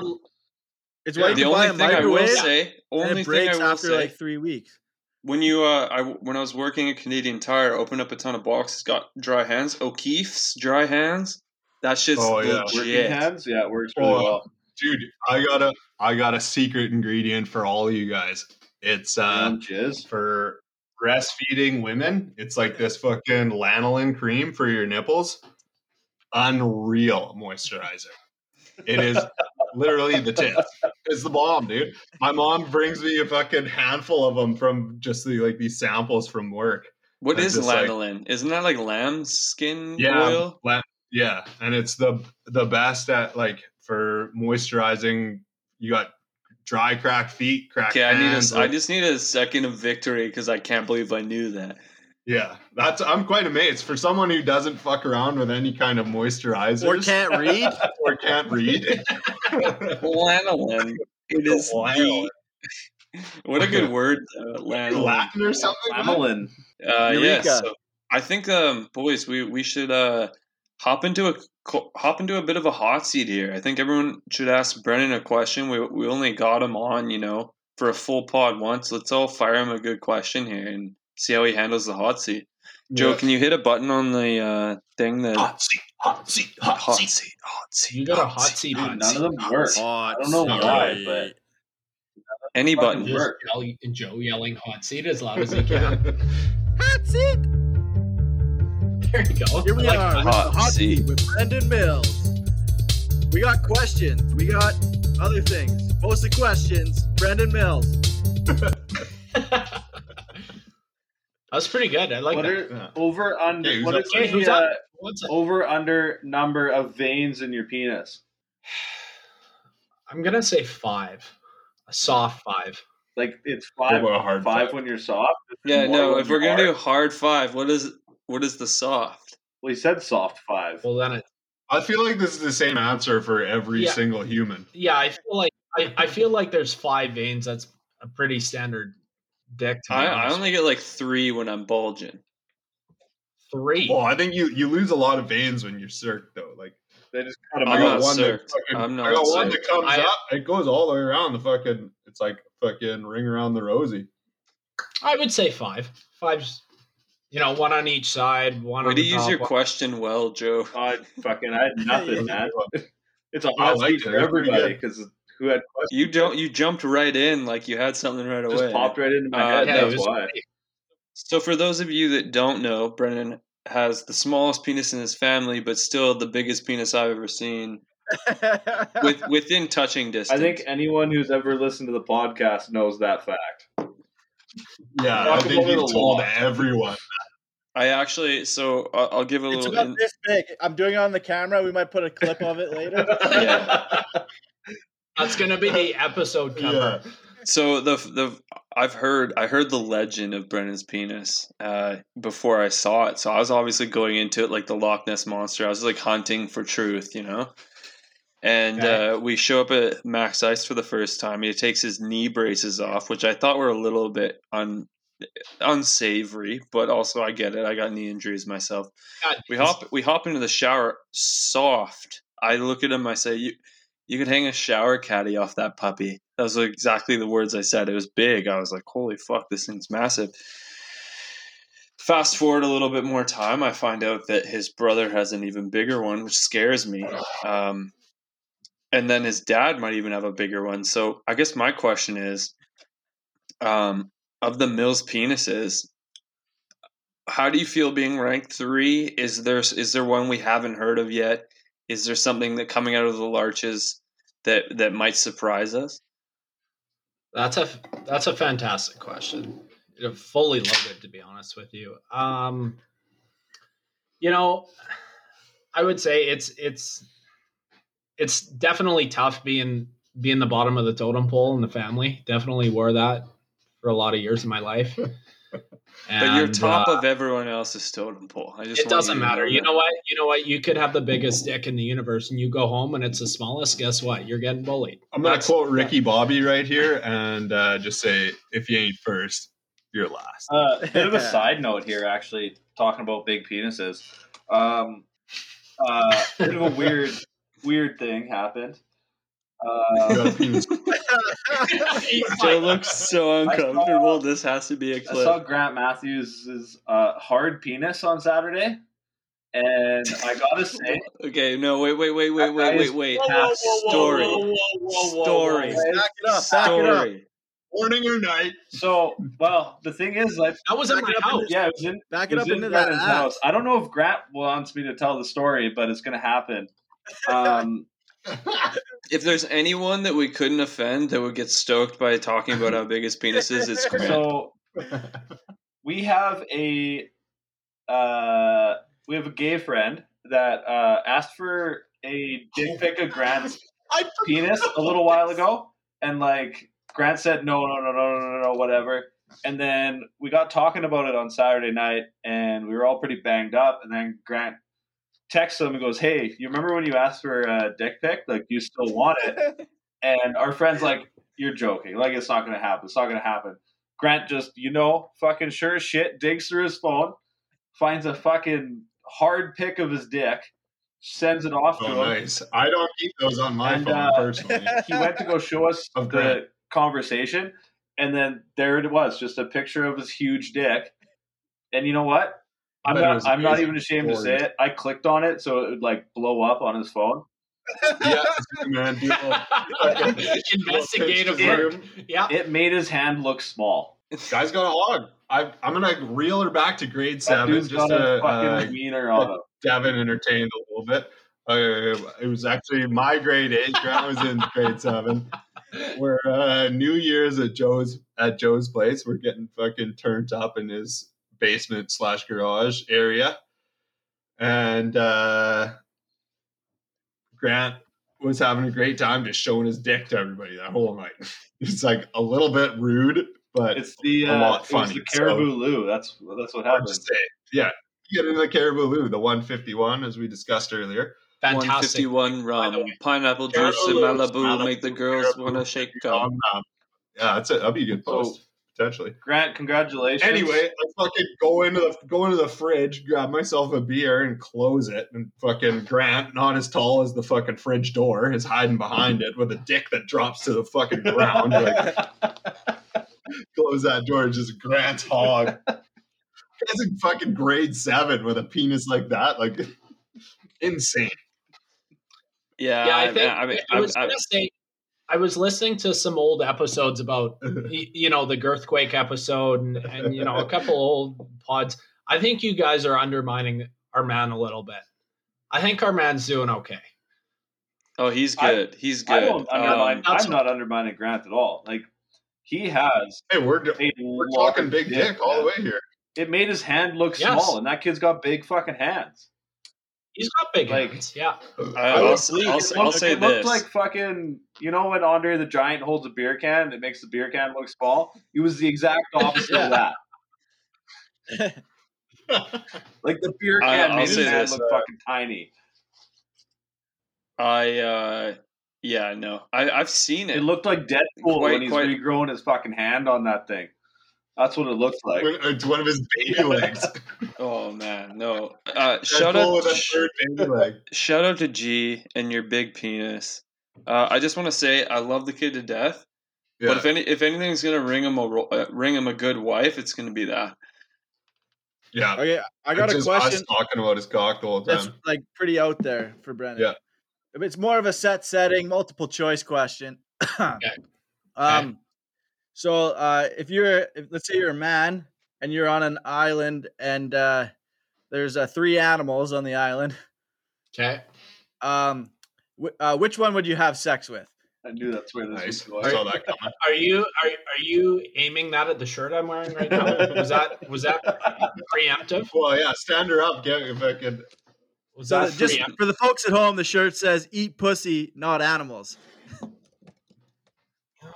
It's why you the can buy only a thing I will microwave say, and only it thing I will after say, like three weeks. when you uh, I when I was working at Canadian Tire, opened up a ton of boxes, got dry hands. O'Keeffe's dry hands. That shit's Oh, yeah. Working hands, yeah, it works really Oh, well. Dude, I got a I got a secret ingredient for all you guys. It's uh jizz. for breastfeeding women. It's like this fucking lanolin cream for your nipples. Unreal moisturizer. It is literally the tip. It's the bomb, dude. My mom brings me a fucking handful of them from just the, like these samples from work. What is is just like- lanolin? Isn't that like lamb skin Yeah, oil? la- yeah, and it's the the best at like for moisturizing. You got dry, cracked feet, cracked Okay, I need hands. a, I like- just need a second of victory because I can't believe I knew that. Yeah, that's I'm quite amazed for someone who doesn't fuck around with any kind of moisturizers Or can't read. or can't read. Lanolin. It is the, what a good word, uh, lanolin. Latin or something. man? Lamelin. Uh, yeah, so I think, um, boys, we we should uh, hop into a hop into a bit of a hot seat here. I think everyone should ask Brennan a question. We we only got him on, you know, for a full pod once. Let's all fire him a good question here and see how he handles the hot seat. Joe, Yeah. can you hit a button on the uh, thing that Hot seat, hot seat, hot, hot seat. seat, hot seat, you got a hot seat, Dude, hot none seat. of them work. Hot I don't know why, but any fucking button. Just work. yell, Joe yelling hot seat as loud as he can. Hot seat. there you go. Here we Like, are with hot the hot seat. seat with Brendan Mills. We got questions. We got other things. Mostly questions. Brendan Mills. That's pretty good. I like what that. are over under? Hey, who's what up is Okay, the who's uh, up? What's it? over under number of veins in your penis? I'm gonna say five. A soft five. Like it's five, a hard five five? when you're soft. Yeah, no. If we're gonna are? do hard five, what is what is the soft? well, he said soft five. Well, then it, I feel like this is the same answer for every Yeah. single human. Yeah, I feel like I, I feel like there's five veins. That's a pretty standard dick. To I, I only get like three when I'm bulging. three. Well, I think you you lose a lot of veins when you're circ though. Like They just cut him I'm I not one that fucking, I'm I not got one that comes I- up. It goes all the way around the fucking. It's like fucking ring around the rosy. I would say five. Five's, you know, one on each side. One Way on to the use top, your one- question well, Joe. I fucking I had nothing, man. It's a hot liked seat it. for It was pretty everybody because who had questions You don't. You jumped right in like you had something right away. just away. popped right into my Uh, head. yeah, it that's was why. So for those of you that don't know, Brennan has the smallest penis in his family, but still the biggest penis I've ever seen, with within touching distance. I think anyone who's ever listened to the podcast knows that fact. Yeah, I think you a told lot. everyone. I actually. So I'll, I'll give a it's little. It's about in- this big. I'm doing it on the camera. We might put a clip of it later. Yeah. That's gonna be the episode cover. Yeah, So the the I've heard I heard the legend of Brennan's penis uh, before I saw it. So I was obviously going into it like the Loch Ness monster. I was like hunting for truth, you know. And Okay. uh, we show up at Max Ice for the first time. He takes his knee braces off, which I thought were a little bit un unsavory, but also I get it. I got knee injuries myself. God, We hop we hop into the shower soft. I look at him. I say, "You could hang a shower caddy off that puppy." That was exactly the words I said. It was big. I was like, "Holy fuck, this thing's massive." Fast forward a little bit more time, I find out that his brother has an even bigger one, which scares me. Um, and then his dad might even have a bigger one. So I guess my question is, um, of the Mills penises, how do you feel being ranked three? Is there is there one we haven't heard of yet? Is there something that coming out of the larches that that might surprise us? That's a that's a fantastic question. I'd fully it to be honest with you. Um, you know, I would say it's it's it's definitely tough being being the bottom of the totem pole in the family. Definitely wore that for a lot of years of my life. but you're top uh, of everyone else's totem pole. I just it doesn't you matter. You know what? You know what? You could have the biggest dick in the universe, and you go home and it's the smallest. Guess what? You're getting bullied. I'm gonna That's- quote Ricky Bobby right here and uh, just say, "If you ain't first, you're last." Uh, bit of a side note here, actually, talking about big penises. Um, uh, bit of a weird, weird thing happened. You Uh, got a penis. Joe looks so uncomfortable. This has to be a I saw. Grant Matthews' uh, hard penis on Saturday, and I gotta say, Okay, no, wait, wait, wait, wait, wait, wait, wait. Whoa, whoa, whoa, Story. whoa, Story. back it up. Back it up. Story. Morning or night. so well. The thing is, like, That was at Back my it up in house. yeah, it was in Back it it was up in into that Brennan's house. I don't know if Grant wants me to tell the story, but it's gonna happen. Um, If there's anyone that we couldn't offend that would get stoked by talking about how big his penis is, it's Grant. so we have a uh, we have a gay friend that uh, asked for a dick pic of Grant's penis a little while ago, and like Grant said, no, no, no, no, no, no, no, whatever. And then we got talking about it on Saturday night, and we were all pretty banged up. And then Grant texts him and goes, "Hey, you remember when you asked for a dick pic? Like, do you still want it?" And our friend's like, "You're joking. Like, it's not gonna happen. It's not gonna happen." Grant just, you know, fucking sure as shit, digs through his phone, finds a fucking hard pic of his dick, sends it off to Oh, him. nice. I don't keep those on my And, phone uh, personally. He went to go show us Of the Grant. conversation, and then there it was, just a picture of his huge dick. And you know what? I'm not. I'm not even ashamed to say it. I clicked on it so it would like blow up on his phone. yeah, man. Do Investigative Yeah. Yeah. It made his hand look small. Guy's got a hog. I, I'm gonna reel her back to grade seven just got to a fucking uh, wiener on him. Devin entertained a little bit. Uh, it was actually my grade eight. Grant was in grade seven. We're uh, New Year's at Joe's at Joe's place. We're getting fucking turned up in his basement slash garage area, and uh, Grant was having a great time just showing his dick to everybody that whole night. It's like a little bit rude, but It's the a uh, lot it was funny, the so- Caribou Lou. That's that's what hard happened. to. Yeah, you get into the Caribou Lou, the 151 as we discussed earlier. Fantastic. 151 by rum, pineapple juice and Malibu, Malibu, make the girls want to shake up. Um, yeah, that's it. That'd be a good post potentially. Grant, congratulations. Anyway, I fucking go into the go into the fridge, grab myself a beer, and close it. And fucking Grant, not as tall as the fucking fridge door, is hiding behind it with a dick that drops to the fucking ground. Like, close that door, just Grant's hog. Guy's in fucking grade seven with a penis like that, like insane. Yeah, yeah, I I, think I mean, I, I, was I, gonna say I was listening to some old episodes about you know the Girthquake episode and, and you know a couple old pods. I think you guys are undermining our man a little bit. I think our man's doing okay. oh, he's I- good. he's I good. don't undermine. Um, I'm not undermining Grant at all. Like he has. Hey, we're we're talking big dick all the way here. It made his hand look Yes. small, and that kid's got big fucking hands. He's got big Like- hands. Yeah, I, I will would I'll, I'll, It I'll looked- say it looked this. like fucking. You know when Andre the Giant holds a beer can, it makes the beer can look small. He was the exact opposite of that. Like the beer can I'll made his say hand look uh, fucking tiny. I uh yeah, no. I I've seen it. It looked like Deadpool Quite- when he's quite- regrowing his fucking hand on that thing. That's what it looked like. It's one of his baby legs. oh man, no. Uh shout out with a sh- third baby leg. shout out to G and your big penis. Uh, I just want to say I love the kid to death. Yeah. But if any if anything's gonna ring him a uh, ring him a good wife, it's gonna be that. yeah. Okay, I got It's a just us question talking about his cock the whole time. that's like pretty out there for Brennan. Yeah. If it's more of a set setting, multiple choice question. okay. Um, so uh, if you're, if, let's say you're a man and you're on an island and uh, there's uh, three animals on the island, okay. um, wh- uh, which one would you have sex with? I knew that's where this Nice. was I saw that coming. Are you are, are you aiming that at the shirt I'm wearing right now? Was that was that preemptive? Well, yeah, stand her up. Get if I could. Was So that that- just preemptive? for the folks at home, the shirt says "Eat pussy, not animals."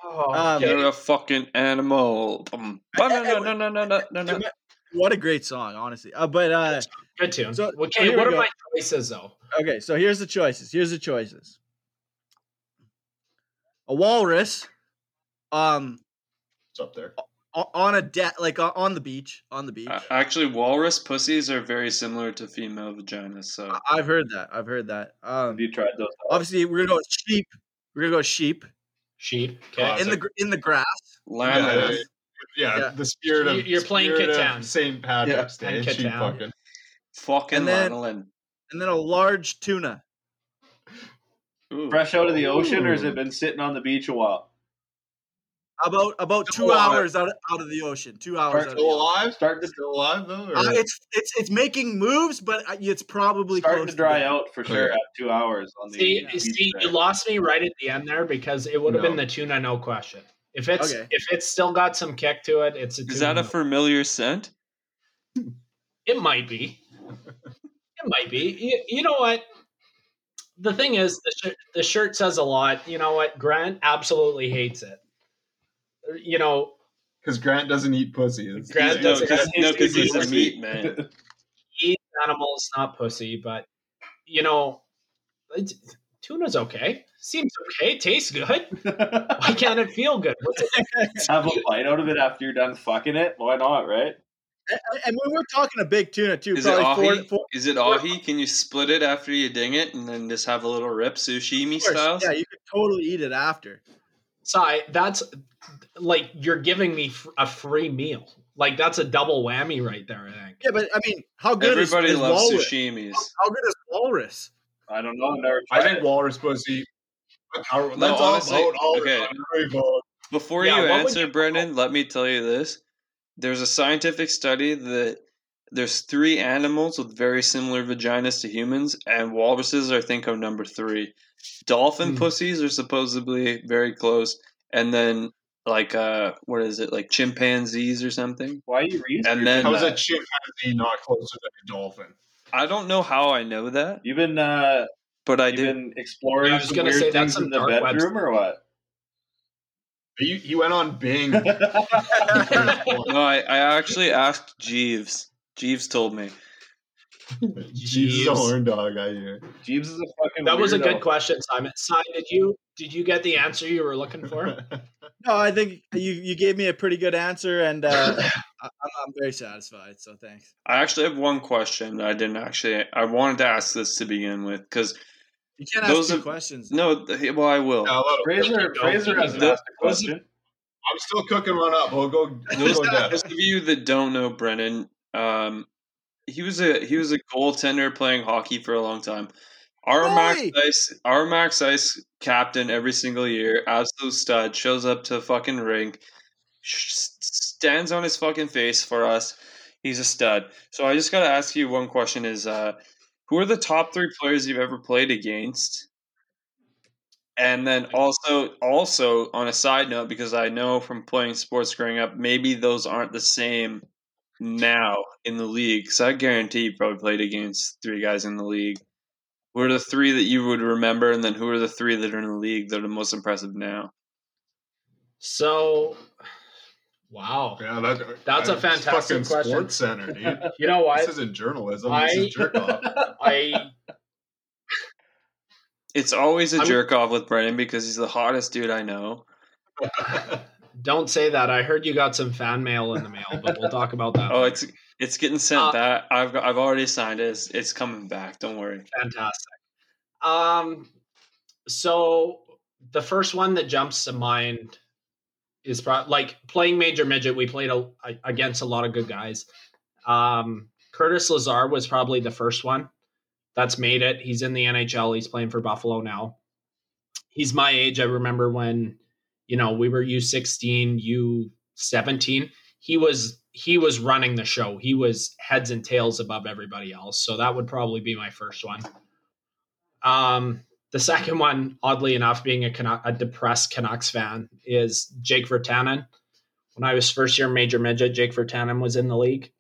Oh, Um. You're a fucking animal. Um, no, no, no, What a great song, honestly. Uh, but uh, Good tune. So- okay, here what are go. my choices though? okay, so here's the choices. Here's the choices. A walrus, um, It's up there. on a deck, like on the beach, on the beach. Uh, Actually, walrus pussies are very similar to female vaginas. So I- I've heard that. I've heard that. Um, Have you tried those? obviously, we're gonna go with sheep. We're gonna go with sheep Sheep. Okay. in the in the grass. llama. Yeah, Yeah, Yeah. the spirit of You- you're playing spirit of Catan. St. Patrick's Yeah, Day. and Sheep fucking. Fucking And then- lanolin. and then a large tuna. Ooh. Fresh out of the ocean, or has it been sitting on the beach a while? About about two alive. hours out of, out of the ocean. Two hours. Out of the Still alive? Starting to Still alive though? Uh, it's it's it's making moves, but uh, it's probably starting close to dry death. out for sure Okay. at two hours on the See, see, you lost me right at the end there because it would have been the tuna no question. If it's Okay. if it's still got some kick to it, it's a Is that a familiar scent? It might be. It might be. You, you know what? The thing is, the shirt, the shirt says a lot. You know what? Grant absolutely hates it. You know, Because Grant doesn't eat pussy. It's- Grant no, doesn't- because no, 'cause he's a meat man. he eats animals, not pussy. But you know, it's, tuna's okay. Seems okay. Tastes good. Why can't it feel good? It? Have a bite out of it after you're done fucking it. Why not? Right? And, and when we're talking a big tuna too, Is it probably ahi? four, four Is it ahi? Can you split it after you ding it and then just have a little rip sushimi of style? Yeah, you could totally eat it after. Sai, that's like you're giving me a free meal. Like that's a double whammy right there. I think. Yeah, but I mean, how good is, Everybody is loves walrus? sushimis. How good is walrus? I don't know. I've never I think it. walrus pussy. Let's No, all honestly, vote. All okay. vote. Before Yeah, you answer, you- Brendan, let me tell you this. There's a scientific study that there's three animals with very similar vaginas to humans, and walruses are, I think, are number three. Dolphin Hmm. pussies are supposedly very close, and then like uh, what is it, like chimpanzees or something? Why are you researching And then- How is that? a chimpanzee not closer than a dolphin? I don't know how I know that, You've been uh, but I you've did. been exploring I was gonna say that's in the dark web bedroom, or what? You he went on Bing. No, I, I actually asked Jeeves. Jeeves told me. Jeeves is a horn dog, I hear. Jeeves is a fucking. That was a good question, Simon. Simon, did you did you get the answer you were looking for? No, I think you, you gave me a pretty good answer, and uh, I, I'm, I'm very satisfied. So thanks. I actually have one question that I didn't actually. I wanted to ask this to begin with because You can't Those ask two are- questions. no, th- well, I will. Yeah, let him- Fraser, Fraser hasn't The- asked a question. I'm still cooking one up. We'll go. We'll Those, go down. those of you that don't know Brennan, um, he was a he was a goaltender playing hockey for a long time. Our Max Ice, our Max Ice captain every single year, absolute stud, shows up to fucking rink, sh- stands on his fucking face for us. He's a stud. So I just got to ask you one question: Is uh, who are the top three players you've ever played against? And then also, also on a side note, because I know from playing sports growing up, maybe those aren't the same now in the league. Because I guarantee you probably played against three guys in the league. Who are the three that you would remember, and then who are the three that are in the league that are the most impressive now? So, wow. Yeah, that, That's a fantastic fucking question. Sports Center, dude. You know what? This isn't journalism. I- this is jerk off. I It's always a I'm- jerk off with Brennan because he's the hottest dude I know. don't say that. I heard you got some fan mail in the mail, but we'll talk about that. Oh, later. it's it's getting sent. Uh, that I've got, I've already signed it. It's, it's coming back. Don't worry. fantastic. Um, so the first one that jumps to mind is pro- like playing major midget. We played a, against a lot of good guys. Um, Curtis Lazar was probably the first one that's made it. He's in the NHL. He's playing for Buffalo now. He's my age. I remember when you know we were U sixteen, U seventeen. He was he was running the show. He was heads and tails above everybody else. So that would probably be my first one. Um, the second one, oddly enough, being a, Canuck, a depressed Canucks fan, is Jake Virtanen. When I was first year major midget, Jake Virtanen was in the league,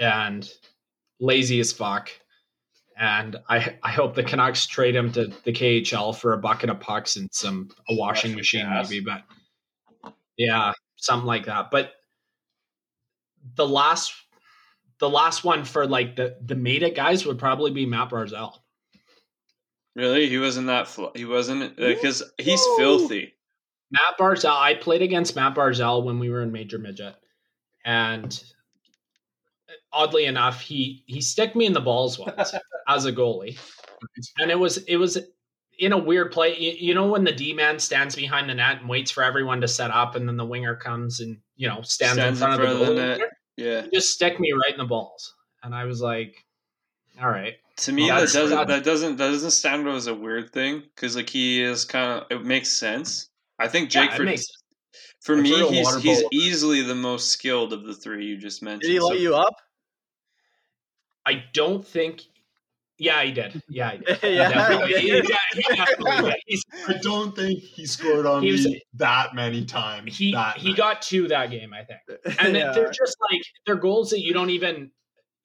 and lazy as fuck. And I I hope the Canucks trade him to the KHL for a bucket of pucks and some a washing machine maybe, but yeah, something like that. But the last the last one for like the the made it guys would probably be Matt Barzal. Really, he wasn't that. Fl- he wasn't because he's filthy. Matt Barzal. I played against Matt Barzal when we were in Major Midget, and oddly enough, he he sticked me in the balls once as a goalie, and it was it was in a weird play. You, you know when the D man stands behind the net and waits for everyone to set up, and then the winger comes and you know stands, in Stands front, of the, goalie. net. Yeah. He just stick me right in the balls, and I was like, "All right." To me, Well, that doesn't that- that doesn't that doesn't stand out as a weird thing because like he is kind of it makes sense. I think Jake yeah, for makes for That's me he's he's polo. easily the most skilled of the three you just mentioned. Did he So- light you up? I don't think. Yeah, he did. Yeah, he did. He yeah. he, yeah, he definitely did. He's, I don't think he scored on He was- me that many times. he he night. got two that game, I think. And Yeah. they're just like they're goals that you don't even,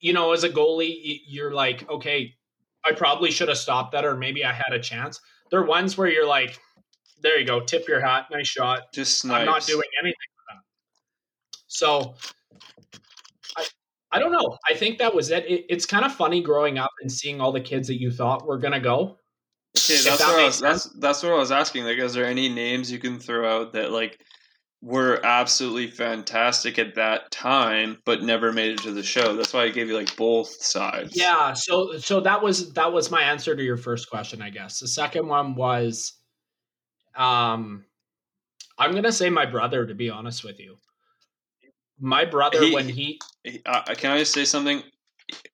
you know, as a goalie, you're like, okay, I probably should have stopped that, or maybe I had a chance. They're ones where you're like, there you go, tip your hat, nice shot. just I'm not doing anything for that. So I don't know. I think that was it. it it's kind of funny growing up and seeing all the kids that you thought were gonna go. Okay, that's that what I was, that's that's what I was asking. Like, is there any names you can throw out that like were absolutely fantastic at that time, but never made it to the show? That's why I gave you like both sides. Yeah, so so that was that was my answer to your first question, I guess. The second one was um I'm going to say my brother to be honest with you. My brother He- when he Uh, can I just say something?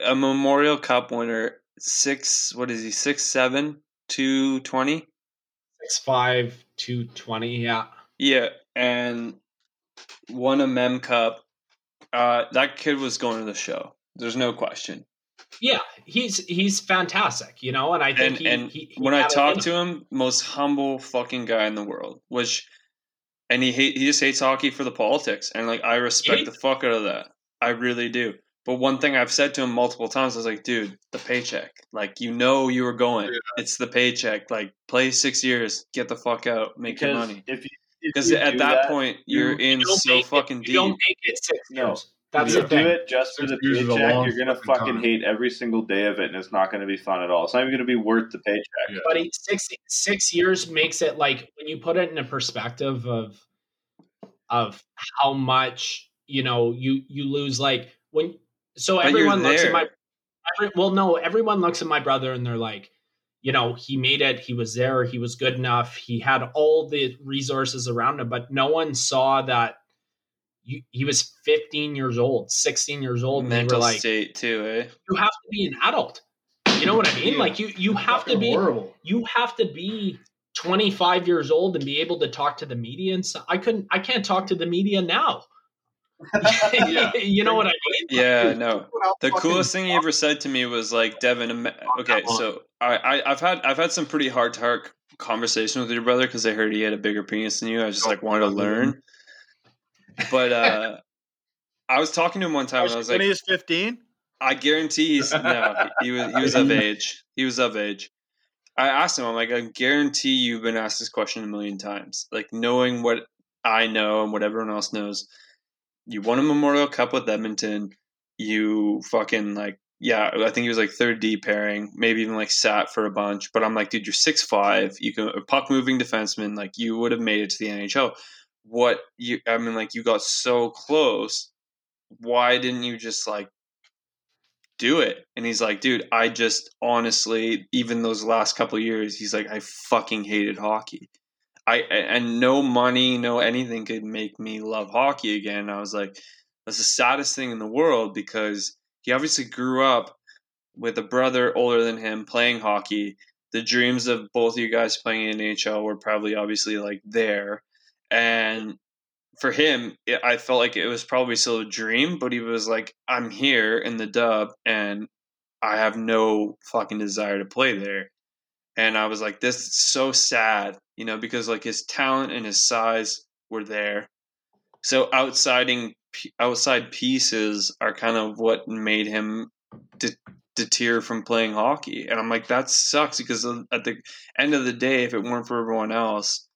A Memorial Cup winner, six. What is he? Six seven, two twenty. six five two twenty, yeah. Yeah, and won a Mem Cup. Uh, that kid was going to the show. There's no question. Yeah, he's he's fantastic, you know, and I think And he, and he, he when I had talked to him, most humble fucking guy in the world. Which, and he hate he just hates hockey for the politics, and like I respect the fuck out of that. I really do. But one thing I've said to him multiple times I was like, dude, the paycheck. Like you know you were going. Yeah. It's the paycheck. Like play six years, get the fuck out, make your money. if you if Because you at do that, point, you're you in so make it- fucking you deep. don't make it six No. years. That's you the do it just for the years is a paycheck, you're gonna fucking fucking time. hate every single day of it, and it's not gonna be fun at all. It's not even gonna be worth the paycheck. But it- six six years makes it like when you put it in a perspective of of how much you know you you lose like when so But everyone looks at my every, well no everyone looks at my brother and they're like you know he made it he was there he was good enough he had all the resources around him but no one saw that you, he was 15 years old 16 years old and they Mental were like state too, eh? you have to be an adult you know what i mean Yeah. like you you have to be horrible. you have to be 25 years old and be able to talk to the media and so i couldn't i can't talk to the media now you know what i mean Yeah, no. The coolest thing he ever said to me was like, Devin. ima- Okay, so I, I I've had I've had some pretty hard to heart conversations with your brother because I heard he had a bigger penis than you. I just like wanted to learn. But uh I was talking to him one time and I was when like, he was 15. I guarantee he's no, he was he was of age. He was of age. I asked him, I'm like, I guarantee you've been asked this question a million times. Like knowing what I know and what everyone else knows. You won a Memorial Cup with Edmonton. You fucking like yeah, I think he was like third D pairing, maybe even like sat for a bunch. But I'm like, dude, you're six five. You can a puck moving defenseman. Like you would have made it to the NHL. What you? I mean, like you got so close. Why didn't you just like do it? And he's like, dude, I just honestly, even those last couple years, he's like, I fucking hated hockey. I and no money, no anything could make me love hockey again. I was like, that's the saddest thing in the world because he obviously grew up with a brother older than him playing hockey. The dreams of both of you guys playing in NHL were probably obviously like there, and for him, it, I felt like it was probably still a dream, but he was like, I'm here in the dub, and I have no fucking desire to play there. And I was like, this is so sad, you know, because like his talent and his size were there. So outsiding outside pieces are kind of what made him de- deter from playing hockey. And I'm like, that sucks because uh, at the end of the day, if it weren't for everyone else,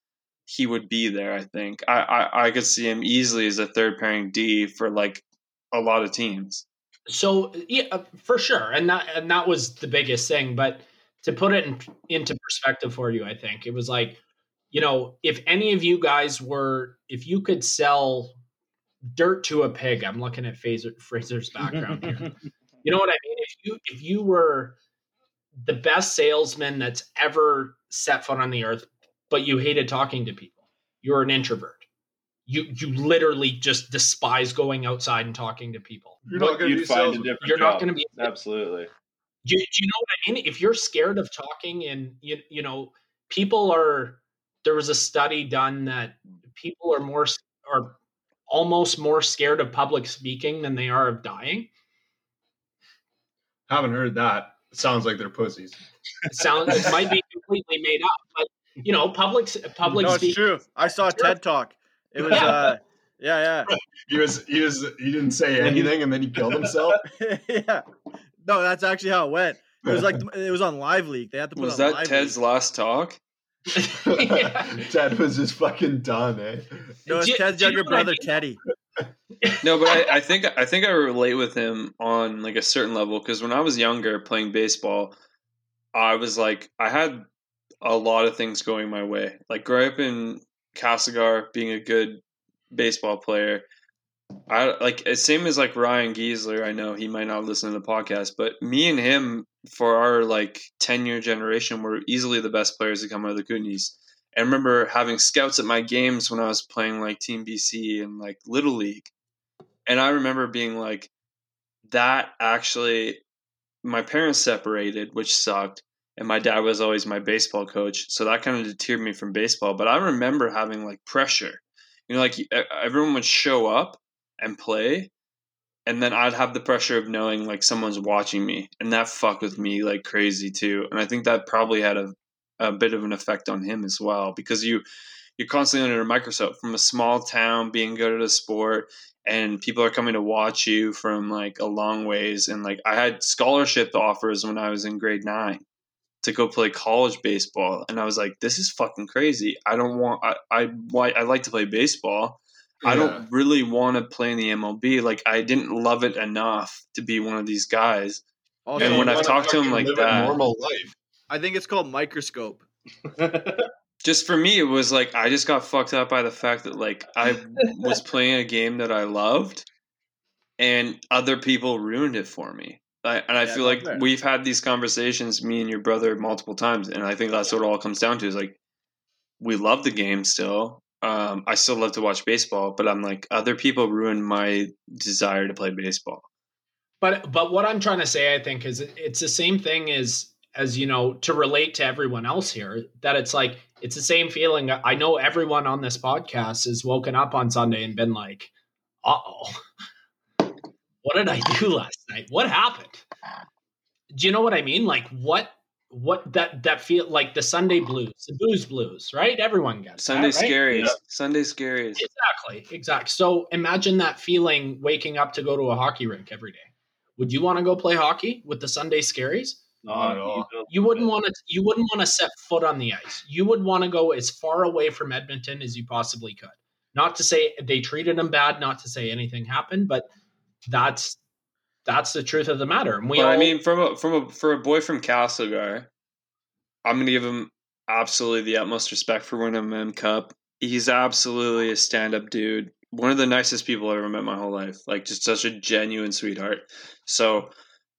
he would be there. I think I, I I could see him easily as a third pairing D for like a lot of teams. so yeah uh, for sure and that and that was the biggest thing but to put it in, into perspective for you i think it was like you know if any of you guys were if you could sell dirt to a pig i'm looking at fraser fraser's background here you know what i mean if you if you were the best salesman that's ever set foot on the earth but you hated talking to people you're an introvert you you literally just despise going outside and talking to people You're not going to be find a salesman. different you're not going to be Absolutely. do, do you know what I mean? If you're scared of talking, and you you know, people are. There was a study done that people are more are almost more scared of public speaking than they are of dying. Haven't heard that. Sounds like they're pussies. It sounds it might be completely made up, but you know, public public no, it's speaking. true. I saw a Sure. TED talk. It was, Yeah. uh, yeah, yeah. He was he was he didn't say anything and then he killed himself. yeah, yeah. No, that's actually how it went. It was like it was on Live Leak. They had to put Was on that Live Ted's Leak. last talk? Ted was just fucking done, eh? No, it's Do you- Ted's do you know younger I brother, mean? Teddy. No, but I, I think I think I relate with him on like a certain level because when I was younger playing baseball, I was like I had a lot of things going my way. Like growing up in Castlegar, being a good baseball player. I like same as like Ryan Giesler. I know he might not listen to the podcast, but me and him for our like ten year generation were easily the best players to come out of the Kootenays. I remember having scouts at my games when I was playing like Team BC and like Little League. And I remember being like, that actually, my parents separated, which sucked. And my dad was always my baseball coach. So that kind of deterred me from baseball. But I remember having like pressure. You know, like everyone would show up and play. And then I'd have the pressure of knowing like someone's watching me. And that fucked with me like crazy too. And I think that probably had a a bit of an effect on him as well because you you're constantly under a microscope from a small town being good at a sport and people are coming to watch you from like a long ways and like I had scholarship offers when I was in grade 9 to go play college baseball and I was like this is fucking crazy I don't want I I, why- I like to play baseball I don't really want to play in the MLB. Like I didn't love it enough to be one of these guys. Also, And when I've talked to him like that- normal life. I think it's called microscope. Just for me, it was like I just got fucked up by the fact that like I was playing a game that I loved, and other people ruined it for me. I, and I Yeah, feel like fair. we've had these conversations, me and your brother, multiple times, and I think that's what it all comes down to is like we love the game still. Um, I still love to watch baseball, but I'm like other people ruin my desire to play baseball. But but what I'm trying to say, I think, is it's the same thing as as you know to relate to everyone else here. That it's like it's the same feeling. I know everyone on this podcast has woken up on Sunday and been like, "Uh oh, what did I do last night? What happened?" Do you know what I mean? Like what what that that feel like the Sunday blues, the booze blues, right? Everyone gets that, Sunday right? scariest. Sunday scariest. Exactly, exactly. So imagine that feeling waking up to go to a hockey rink every day. Would you want to go play hockey with the Sunday Scaries? Not at all. You wouldn't want to. You wouldn't want to set foot on the ice. You would want to go as far away from Edmonton as you possibly could. Not to say they treated him bad. Not to say anything happened, but that's that's the truth of the matter. And we But all, I mean, from a from a for a boy from Castlegar, I'm gonna give him absolutely the utmost respect for winning a Mem Cup. He's absolutely a stand up dude. One of the nicest people I've ever met in my whole life. Like just such a genuine sweetheart. So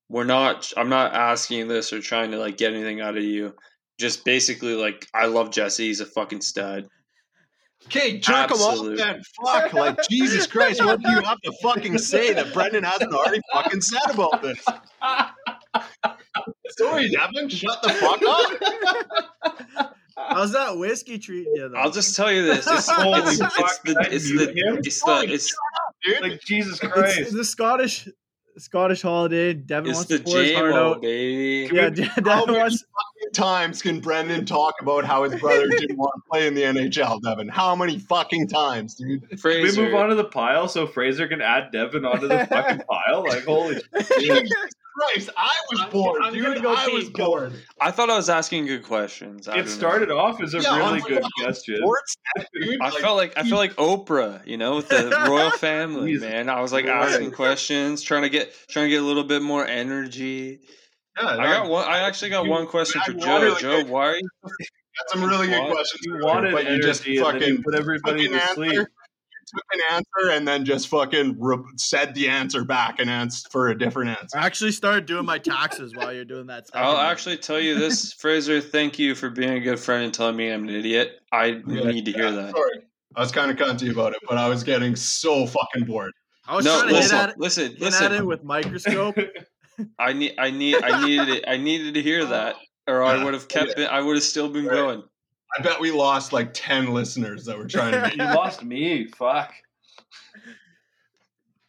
we're not. I'm not asking this or trying to like get anything out of you. Just basically like I love Jesse. He's a fucking stud. Okay, jerk him off then. Fuck, like Jesus Christ, what do you have to fucking say that Brendan hasn't already fucking said about this? Sorry, Devin, shut the fuck up. How's that whiskey treating you? Though? I'll just tell you this. It's, Holy it's, fuck, it's the it's the it's the it's Dude, Like Jesus it's, Christ. the Scottish Scottish holiday. Devin it's wants the to pour his heart out. baby. Yeah, How Devin wants. Fucking times can Brendan talk about how his brother didn't want to play in the NHL, Devin? How many fucking times, dude? Can we move on to the pile so Fraser can add Devin onto the fucking pile? Like, holy Jesus Christ, I was I'm- bored, I'm dude. gonna go I pee. was Go. bored. I thought I was asking good questions. I It don't know. started off as a Yeah, really good question. Sports, dude. I like, felt like I felt like Oprah, you know, with the royal family, man. I was like Christ. asking questions, trying to get trying to get a little bit more energy. Yeah, I got one. I actually got You- one question for Joe. wanted- Joe, why? Are you, got some really good questions. You wanted but you just fucking you put everybody took an to answer, sleep. you took an answer and then just fucking re- said the answer back and asked for a different answer. I actually started doing my taxes while you're doing that. second I'll one. actually tell you this, Fraser. Thank you for being a good friend and telling me I'm an idiot. I need to hear that. Sorry. I was kind of cunty about it, but I was getting so fucking bored. I was No, trying to hit listen, at it, listen, hit at it listen. with microscope. I need, I need, I needed it. I needed to hear that, or I would have kept it. I would have still been Right. going. I bet we lost like 10 listeners that were trying to You lost me. Fuck.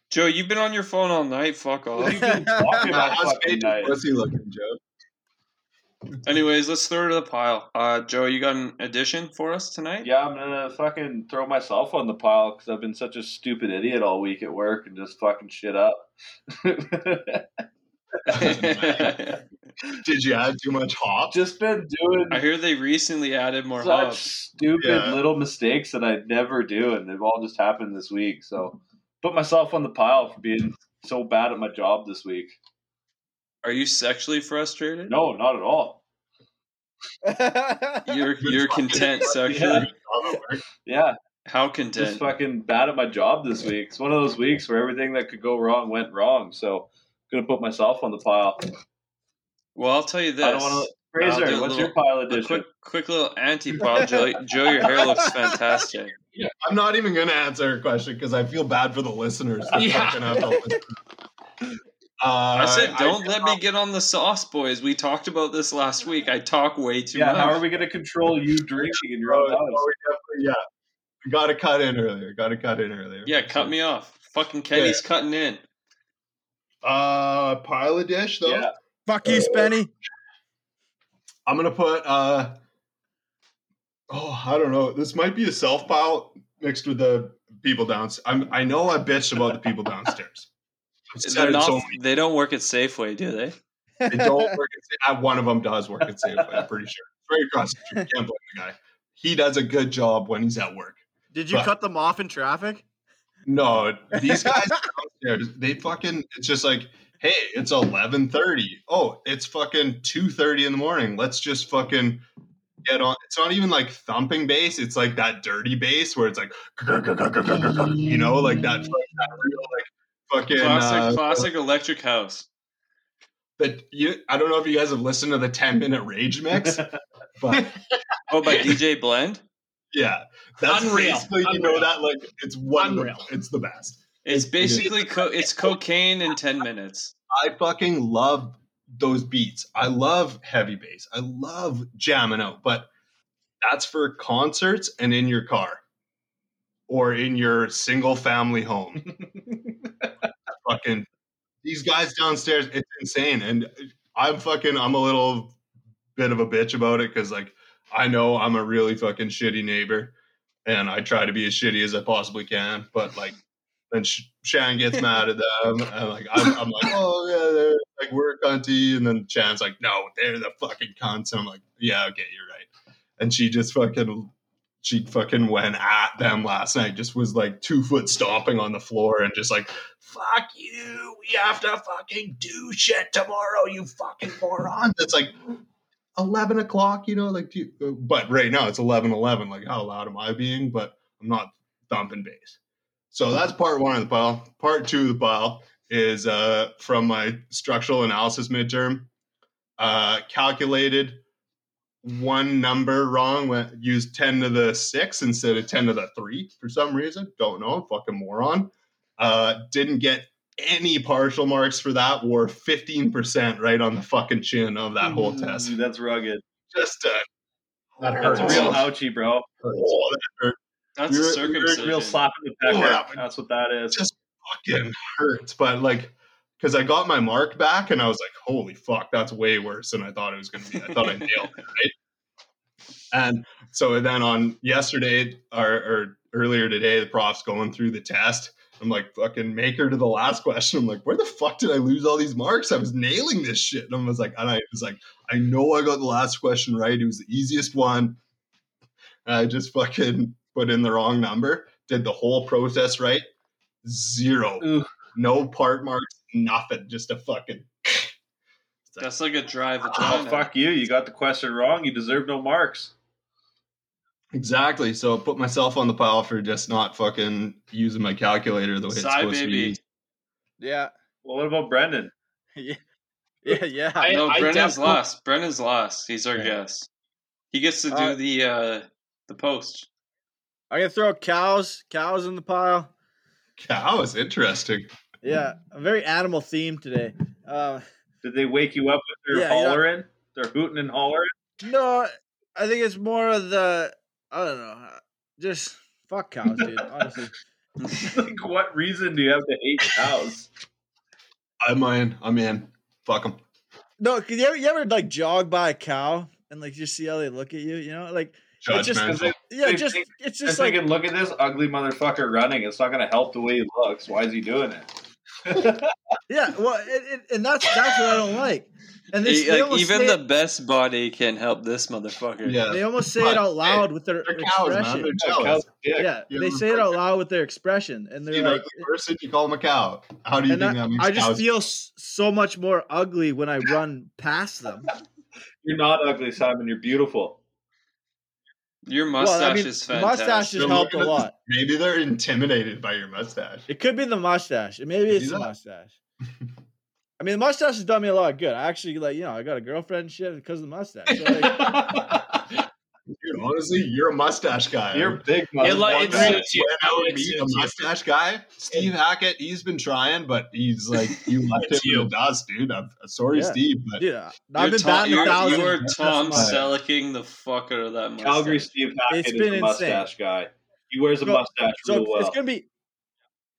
Joe, you've been on your phone all night. Fuck off. You've been talking about How's fucking Paige night. pussy looking, Joe? Anyways, let's throw it to the pile. Uh, Joe, you got an addition for us tonight? Yeah, I'm gonna fucking throw myself on the pile because I've been such a stupid idiot all week at work and just fucking shit up. Did you add too much hop? just been doing I hear they recently added more such hops. stupid Yeah. little mistakes that I'd never do, and they've all just happened this week. So, put myself on the pile for being so bad at my job this week. Are you sexually frustrated? No, not at all. You're you're content sexually. Yeah, How just content? fucking bad at my job this week. It's one of those weeks where everything that could go wrong went wrong. So, gonna put myself on the pile. Well, I'll tell you this. I don't want to. I'll do Fraser, what's little- your pile edition? quick, quick little anti pile, Joe. Joe, your hair looks fantastic. I'm not even going to answer a question because I feel bad for the listeners. Yeah. fucking have to listen. Uh, I said, don't let me get on the sauce, boys. We talked about this last week. I talk way too yeah, much. how are we going to control you drinking in your Oh, own house? oh, we definitely- yeah. Got to cut in earlier. Got to cut in earlier. yeah, cut me off. Fucking Kenny's cutting in. Uh, pile of dish though. Yeah, Fuck you, Spenny. I'm gonna put. uh Oh, I don't know. This might be a self pile mixed with the people downstairs. I'm, I know I bitched about the people downstairs. I've They're not, so they don't work at Safeway, do they? They don't work at. uh, One of them does work at Safeway. I'm pretty sure. Right across the street. Can't blame the guy. He does a good job when he's at work. Did you But- cut them off in traffic? No, these guys downstairs, they fucking it's just like, hey, it's eleven thirty. Oh, it's fucking two thirty in the morning. Let's just fucking get on. It's not even like thumping bass. It's like that dirty bass where it's like, you know, like that, that real like fucking. Classic, uh, classic electric house. But you, I don't know if you guys have listened to the ten minute rage mix, but Oh, by DJ Blend. Yeah, that's Unreal. basically you know that like it's wonderful. Unreal. It's the best. It's It- it is. basically co- it's cocaine in ten minutes. I fucking love those beats. I love heavy bass. I love jamming out, but that's for concerts and in your car or in your single family home. fucking these guys downstairs, it's insane. And I'm fucking, I'm a little bit of a bitch about it because, like, I know I'm a really fucking shitty neighbor and I try to be as shitty as I possibly can, but like, then Sh- Shan gets mad at them, and like I'm, I'm like, oh yeah, they're like we're cunty, and then Shan's like, no, they're the fucking cunts, and I'm like, yeah, okay, you're right, and she just fucking, she fucking went at them last night, just was like two foot stomping on the floor, and just like, fuck you, we have to fucking do shit tomorrow, you fucking morons. It's like. 11 o'clock, you know, like, you- but right now it's 11 11. Like, how loud am I being? But I'm not thumping bass. So that's part one of the pile. Part two of the pile is uh, from my structural analysis midterm. Uh, calculated one number wrong, went used 10 to the six instead of 10 to the three for some reason. Don't know, fucking moron. Uh, didn't get any partial marks for that, were 15% right on the fucking chin of that whole test. That's rugged. Just uh, That That's hurts. real ouchie, bro. oh, that hurt. That's You're- a you're circumcision. Real slap in the pecker. Oh, yeah. That's what that is. just fucking hurts. But like, because I got my mark back and I was like, holy fuck, that's way worse than I thought it was going to be. I thought I nailed it, right? And so then on yesterday or, or earlier today, the prof's going through the test. I'm like, fucking make her to the last question. I'm like, where the fuck did I lose all these marks? I was nailing this shit. And I was like, and I was like, I know I got the last question right. It was the easiest one. And I just fucking put in the wrong number, did the whole process right. Zero. Ooh. No part marks, nothing. Just a fucking. That's like a drive. Oh, vagina. fuck you. You got the question wrong. You deserve no marks. Exactly. So I put myself on the pile for just not fucking using my calculator the way it's Sigh, supposed to be. used. Yeah. Well, what about Brendan? Yeah. Yeah. Yeah. I- No, Brendan's definitely- lost. Brendan's lost. He's our Yeah. guest. He gets to do Uh, the uh the post. I'm gonna throw cows, cows in the pile. Cow is interesting. Yeah, a very animal theme today. Uh, Did they wake you up with their Yeah, yeah. hollering? Their hooting and hollering? no, I think it's more of the I don't know, just fuck cows, dude. Honestly, like, what reason do you have to hate cows? I'm in. I'm in. Fuck them. no, cause you ever, you ever like jog by a cow and like just see how they look at you, you know, like It's just- Judgmental. yeah, They just think- it's Just just like thinking, look at this ugly motherfucker running. It's not going to help the way he looks. Why is he doing it? Yeah, well, it, it, and that's that's what I don't like. And they, He- they like, even the it, best body can help this motherfucker. yeah. they almost say But, it out loud with their They're cows, expression. They're Yeah, cows are. Yeah, You they say it out loud with their expression, and See they're an like, ugly person, you call them a cow. How do you and think I, that makes I just cows? feel so much more ugly when I run past them. You're not ugly, Simon. You're beautiful. Your mustache Well, mustache I mean, is the fantastic. mustache has helped a lot. Maybe they're intimidated by your mustache. It could be the mustache. It maybe it's the mustache. I mean, the mustache has done me a lot of good. I actually like, you know, I got a girlfriend shit because of the mustache. So, like, Dude, honestly, you're a mustache guy. You're a big It, like, it suits you. Went out It meet a suits you. mustache guy, Steve Hackett. He's been trying, but he's like you left him It's in you. the dust, dude. I'm sorry, Yeah. Steve, but yeah, I've been Tom, batting a you're, thousand. you are Tom my- Sellecking the fuck out of that mustache. Calgary Steve Hackett It's is been a insane. mustache guy. He wears a So- mustache So real well. it's gonna be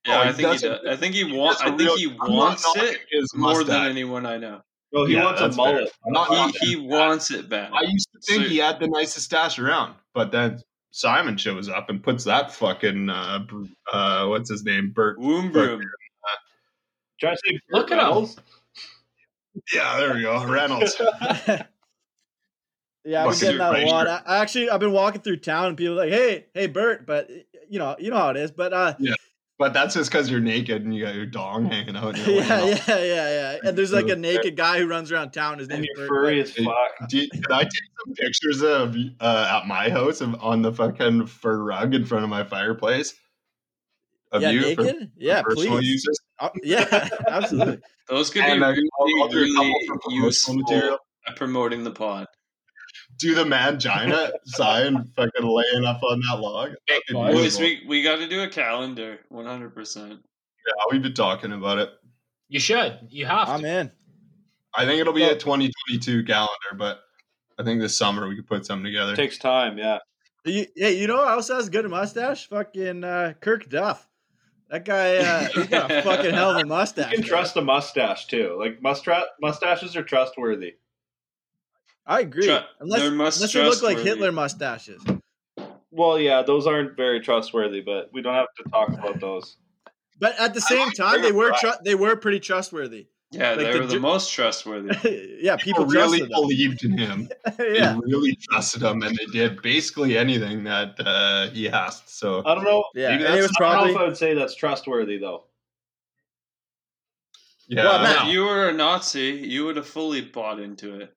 Yeah, Oh, I think he doesn't- I think he he wants. does a I think real- he wants it more than anyone I know. No, he Yeah, wants a mullet. I'm not He he wants it bad. I used to think So- he had the nicest stash around, but then Simon shows up and puts that fucking uh, uh what's his name, Burt. Womb broom. Try to say Look Burt at him. Yeah, there we go, Reynolds. Yeah, I've been getting that a lot. I, I actually I've been walking through town and people are like, hey, hey, Bert, but you know, you know how it is. But uh, Yeah. But that's just because you're naked and you got your dong hanging out. And yeah, yeah, yeah, yeah. And there's like a naked guy who runs around town. His And name's furry as fuck. Do you, I take some pictures of uh, at my house of, on the fucking fur rug in front of my fireplace? Of yeah, you for naked. Yeah, personal please. uses? Uh, yeah, absolutely. Those could And be I- really, I'll- I'll do a couple really for useful material. promoting the pod. Do the mangina sign fucking laying up on that log? Big Fucking boy. Boys, we, we got to do a calendar, 100%. Yeah, we've been talking about it. You should. You have to. I'm in. I think it'll be a 2022 calendar, but I think this summer we could put something together. Takes time, yeah. You, hey, you know who else has a good mustache? Fucking uh, Kirk Duff. That guy, uh, he's got a fucking hell of a mustache. You can trust a mustache too. Like mustra- mustaches are trustworthy. I agree. Tru- unless they're must unless they look like. Hitler mustaches. Well, yeah, those aren't very trustworthy, but we don't have to talk about those. But at the same time, they were Kirk tru- they were pretty trustworthy. Yeah, Like they the were the Ju- most trustworthy. yeah, people, People really them. believed in him. They yeah, really trusted him, and they did basically anything that uh, he asked. So I don't know. yeah. Maybe that's was I don't probably know if I would say that's trustworthy though. yeah, Well, Matt- If you were a Nazi, you would have fully bought into it.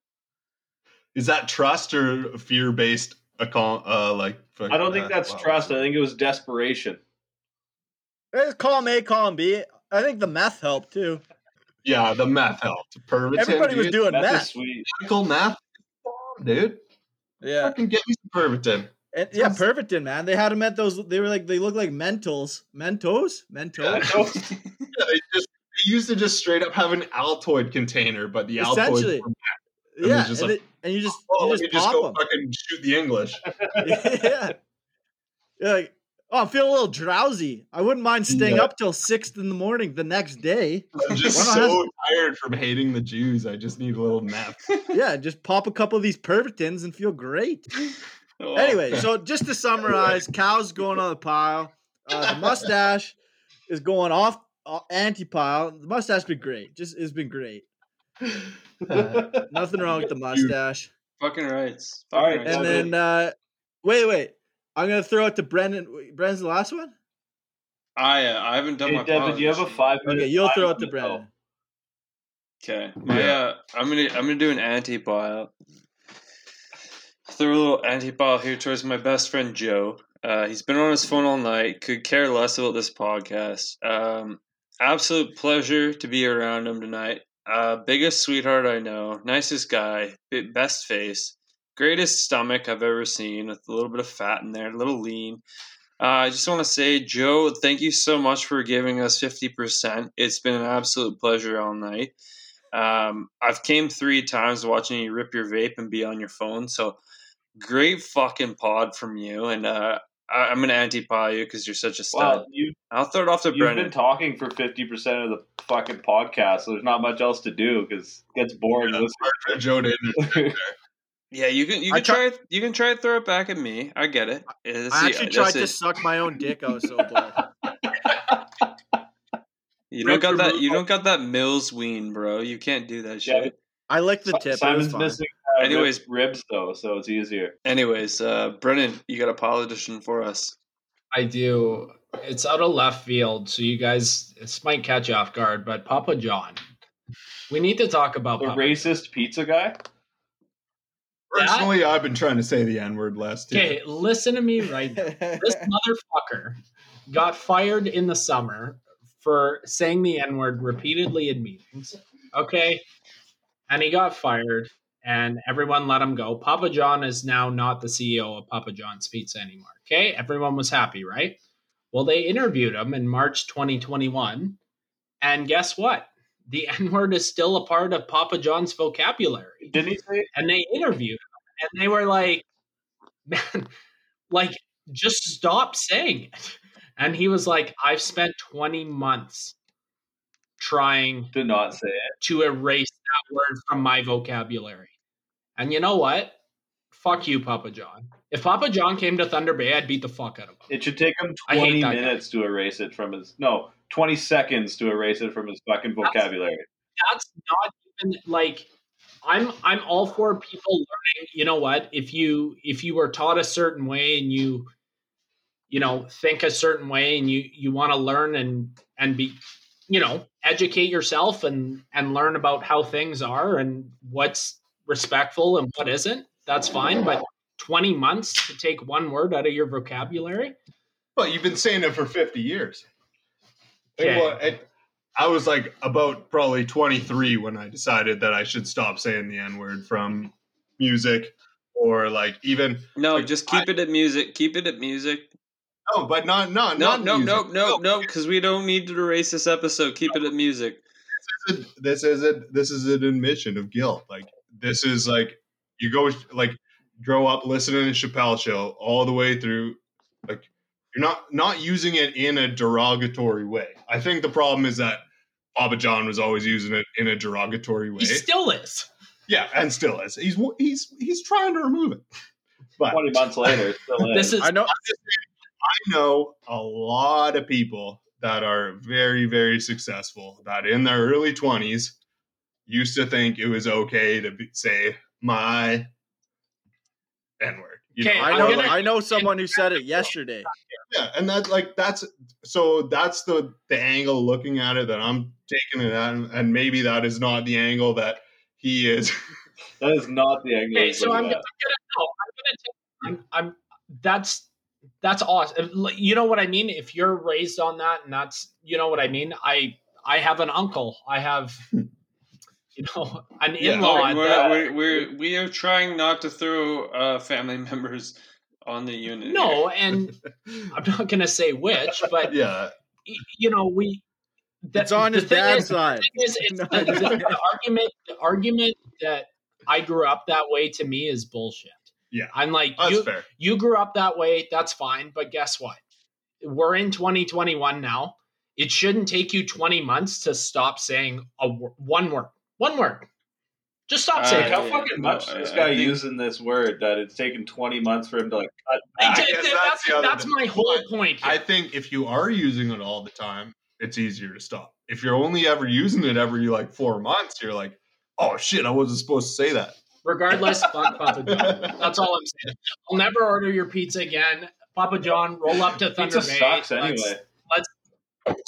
Is that trust or fear based? Account, uh, like I don't think that's wow. trust. I think it was desperation. Eh, column A, column B. I think the meth helped too. Yeah, the meth helped. Pervitin, Everybody was doing That's meth. sweet. medical meth, dude. Yeah, I can get me some Pervitin. and, yeah, Sounds- Pervitin, man. They had them at those. They were like they look like Mentos, Mentos, Mentos. Yeah, they just they used to just straight up have an Altoid container, but the Altoid. Essentially. were And Yeah, they're just and, like, it, and you just oh, you just just pop go them. fucking shoot the English. yeah. You're like, oh, I'm feeling a little drowsy. I wouldn't mind staying Yeah. up till six in the morning the next day. I'm just so tired from hating the Jews. I just need a little nap. Yeah, just pop a couple of these Pervitins and feel great. Oh, Anyway, so just to summarize, cow's going on the pile. Uh, the mustache is going off uh, anti pile. The mustache been great. Just it's been great. Uh, nothing wrong with the mustache. fucking rights. All Fucking right, rights. And Love then uh, wait, wait. I'm gonna throw it to Brendan. Brendan's the last one. I, uh, I haven't done Hey, my Devin, you have a five minute. Okay, you'll throw it time to limit, Brendan. Okay, my Yeah. uh, I'm gonna I'm gonna do an anti pile. Throw a little anti pile here towards my best friend Joe. Uh, he's been on his phone all night. Could care less about this podcast. Um, absolute pleasure to be around him tonight. Uh, biggest sweetheart I know. Nicest guy. Best face. Greatest stomach I've ever seen with a little bit of fat in there, a little lean. Uh, I just want to say, Joe, thank you so much for giving us 50%. It's been an absolute pleasure all night. Um, I've came three times watching you rip your vape and be on your phone. So great fucking pod from you. And uh, I, I'm going to anti-pile you because you're such a stud. Well, you I'll throw it off to you've Brendan. been talking for fifty percent of the fucking podcast, so there's not much else to do because it gets boring. Yeah, listening. Joe to yeah, you can you can try- try you can try to throw it back at me. I get it. Uh, I actually that's tried to it. suck my own dick. I was so bad. You don't got that. You don't got that Mills ween, bro. You can't do that Yeah, shit. I licked the tip. it was Simon's missing. Anyways- Anyways, ribs though, so it's easier. Anyways, uh, Brennan, you got a politician for us. I do. It's out of left field, so you guys, this might catch you off guard, but Papa John. We need to talk about The Papa racist pizza guy. Personally, I've been trying to say the N word less too. Okay, listen to me right now. This motherfucker got fired in the summer for saying the N word repeatedly in meetings. Okay. And he got fired, and everyone let him go. Papa John is now not the CEO of Papa John's Pizza anymore. Okay. Everyone was happy, right? Well, they interviewed him in March 2021. And guess what? The N word is still a part of Papa John's vocabulary Didn't he say? and they interviewed him and they were like man like just stop saying it and he was like i've spent 20 months trying to not say it. to erase that word from my vocabulary and you know what fuck you papa john if papa john came to thunder bay i'd beat the fuck out of him It should take him I hate twenty that guy. minutes to erase it from his. No, twenty seconds to erase it from his fucking vocabulary. that's not even like I'm I'm all for people learning. You know what? If you if you were taught a certain way and you you know think a certain way and you you want to learn and and be you know educate yourself and and learn about how things are and what's respectful and what isn't that's fine but 20 months to take one word out of your vocabulary Well, you've been saying it for 50 years. Like, Okay. well, it- I was like about probably 23 when I decided that I should stop saying the N word from music or like even No, Like, just keep it at music. Keep it at music. no, but not not No, not no, music. no, no, no, because we don't need to erase this episode. Keep it at music. This is a this is an admission of guilt. Like this is like you go like grow up listening to Chappelle show all the way through. Like you're not not using it in a derogatory way. I think the problem is that Papa John was always using it in a derogatory way. he still is Yeah, and still is. He's he's he's trying to remove it. But 20 months later, still this is I know. I know a lot of people that are very very successful that in their early 20s used to think it was okay to be, say my n word. You Okay, I I'm know. gonna- I know someone who said it yesterday. yeah, and that like that's so that's the the angle looking at it that I'm taking it at, and maybe that is not the angle that he is. That is not the angle. Okay, so I'm looking gonna, at. no, I'm gonna take. I'm, I'm. That's that's awesome. Uh, you know what I mean? If you're raised on that, and that's you know what I mean. I I have an uncle. I have you know an Yeah, in-law. We're, that- we're, we're, we are trying not to throw uh, family members on the unit. no, here. and I'm not gonna say which, but yeah, you know we. that- It's on his thing dad's is- side. thing is, it's No, the, the, the argument the argument that I grew up that way to me is bullshit. Yeah. I'm like that's you fair. you grew up that way, that's fine, but guess what? We're in 2021 now. It shouldn't take you 20 months to stop saying a one word. One word. Just stop Uh, saying Like, it. how yeah, fucking no, much I- this guy think- using this word that it's taken 20 months for him to like cut I back. did- that's that's that's my whole point. Here. I think if you are using it all the time, it's easier to stop. If you're only ever using it every like four months, you're like, oh shit, I wasn't supposed to say that. Regardless, fuck Papa John. That's all I'm saying. I'll never order your pizza again. Papa John, roll up to Thunder Pizza Bay. sucks Let's- anyway.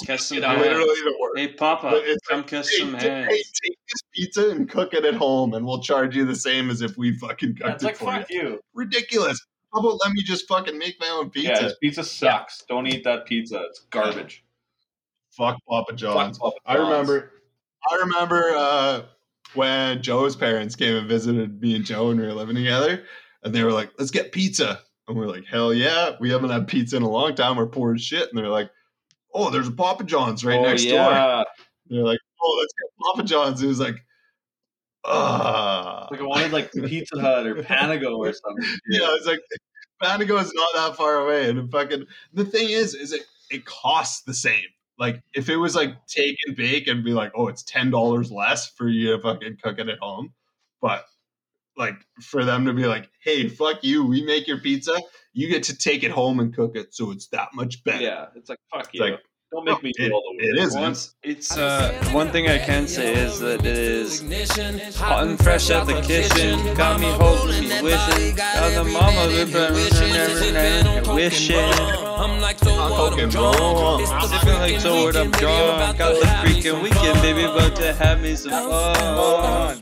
Kiss some hands. Literally the worst. Hey, Papa, come like, kiss Hey, some t- hands. hey, take this pizza and cook it at home, and we'll charge you the same as if we fucking cooked it's it like for fuck you. you. Ridiculous. How about let me just fucking make my own pizza? Yeah, his pizza sucks. Don't eat that pizza. It's garbage. Fuck Papa John's. Fuck Papa I remember. I remember uh, when Joe's parents came and visited me and Joe, and we were living together, and they were like, "Let's get pizza," and we're like, "Hell yeah!" We haven't had pizza in a long time. We're poor as shit, and they're like, "Oh, there's a Papa John's right oh, next door." yeah. They're like, "Oh, let's get Papa John's." It was like, ah, Like I wanted like Pizza Hut or Panago or something. yeah. It's like Panago is not that far away, and fucking the thing is, is it it costs the same. Like if it was like take and bake and be like, oh, it's ten dollars less for you to fucking cook it at home, but like for them to be like, hey, fuck you, we make your pizza, you get to take it home and cook it, so it's that much better. Yeah, it's like fuck It's you. like, Don't make me it- do all the work. it is. Once it's uh, one thing I can say is that it is hot and fresh out the kitchen. Got me hoping, me wishing. Got the mama living, never, never wishing. I'm like so what I'm Fucking drunk. wrong. It's the Sipping like so what I'm weekend, baby, drunk. about Got the have freaking some weekend, baby, about to have me some fun.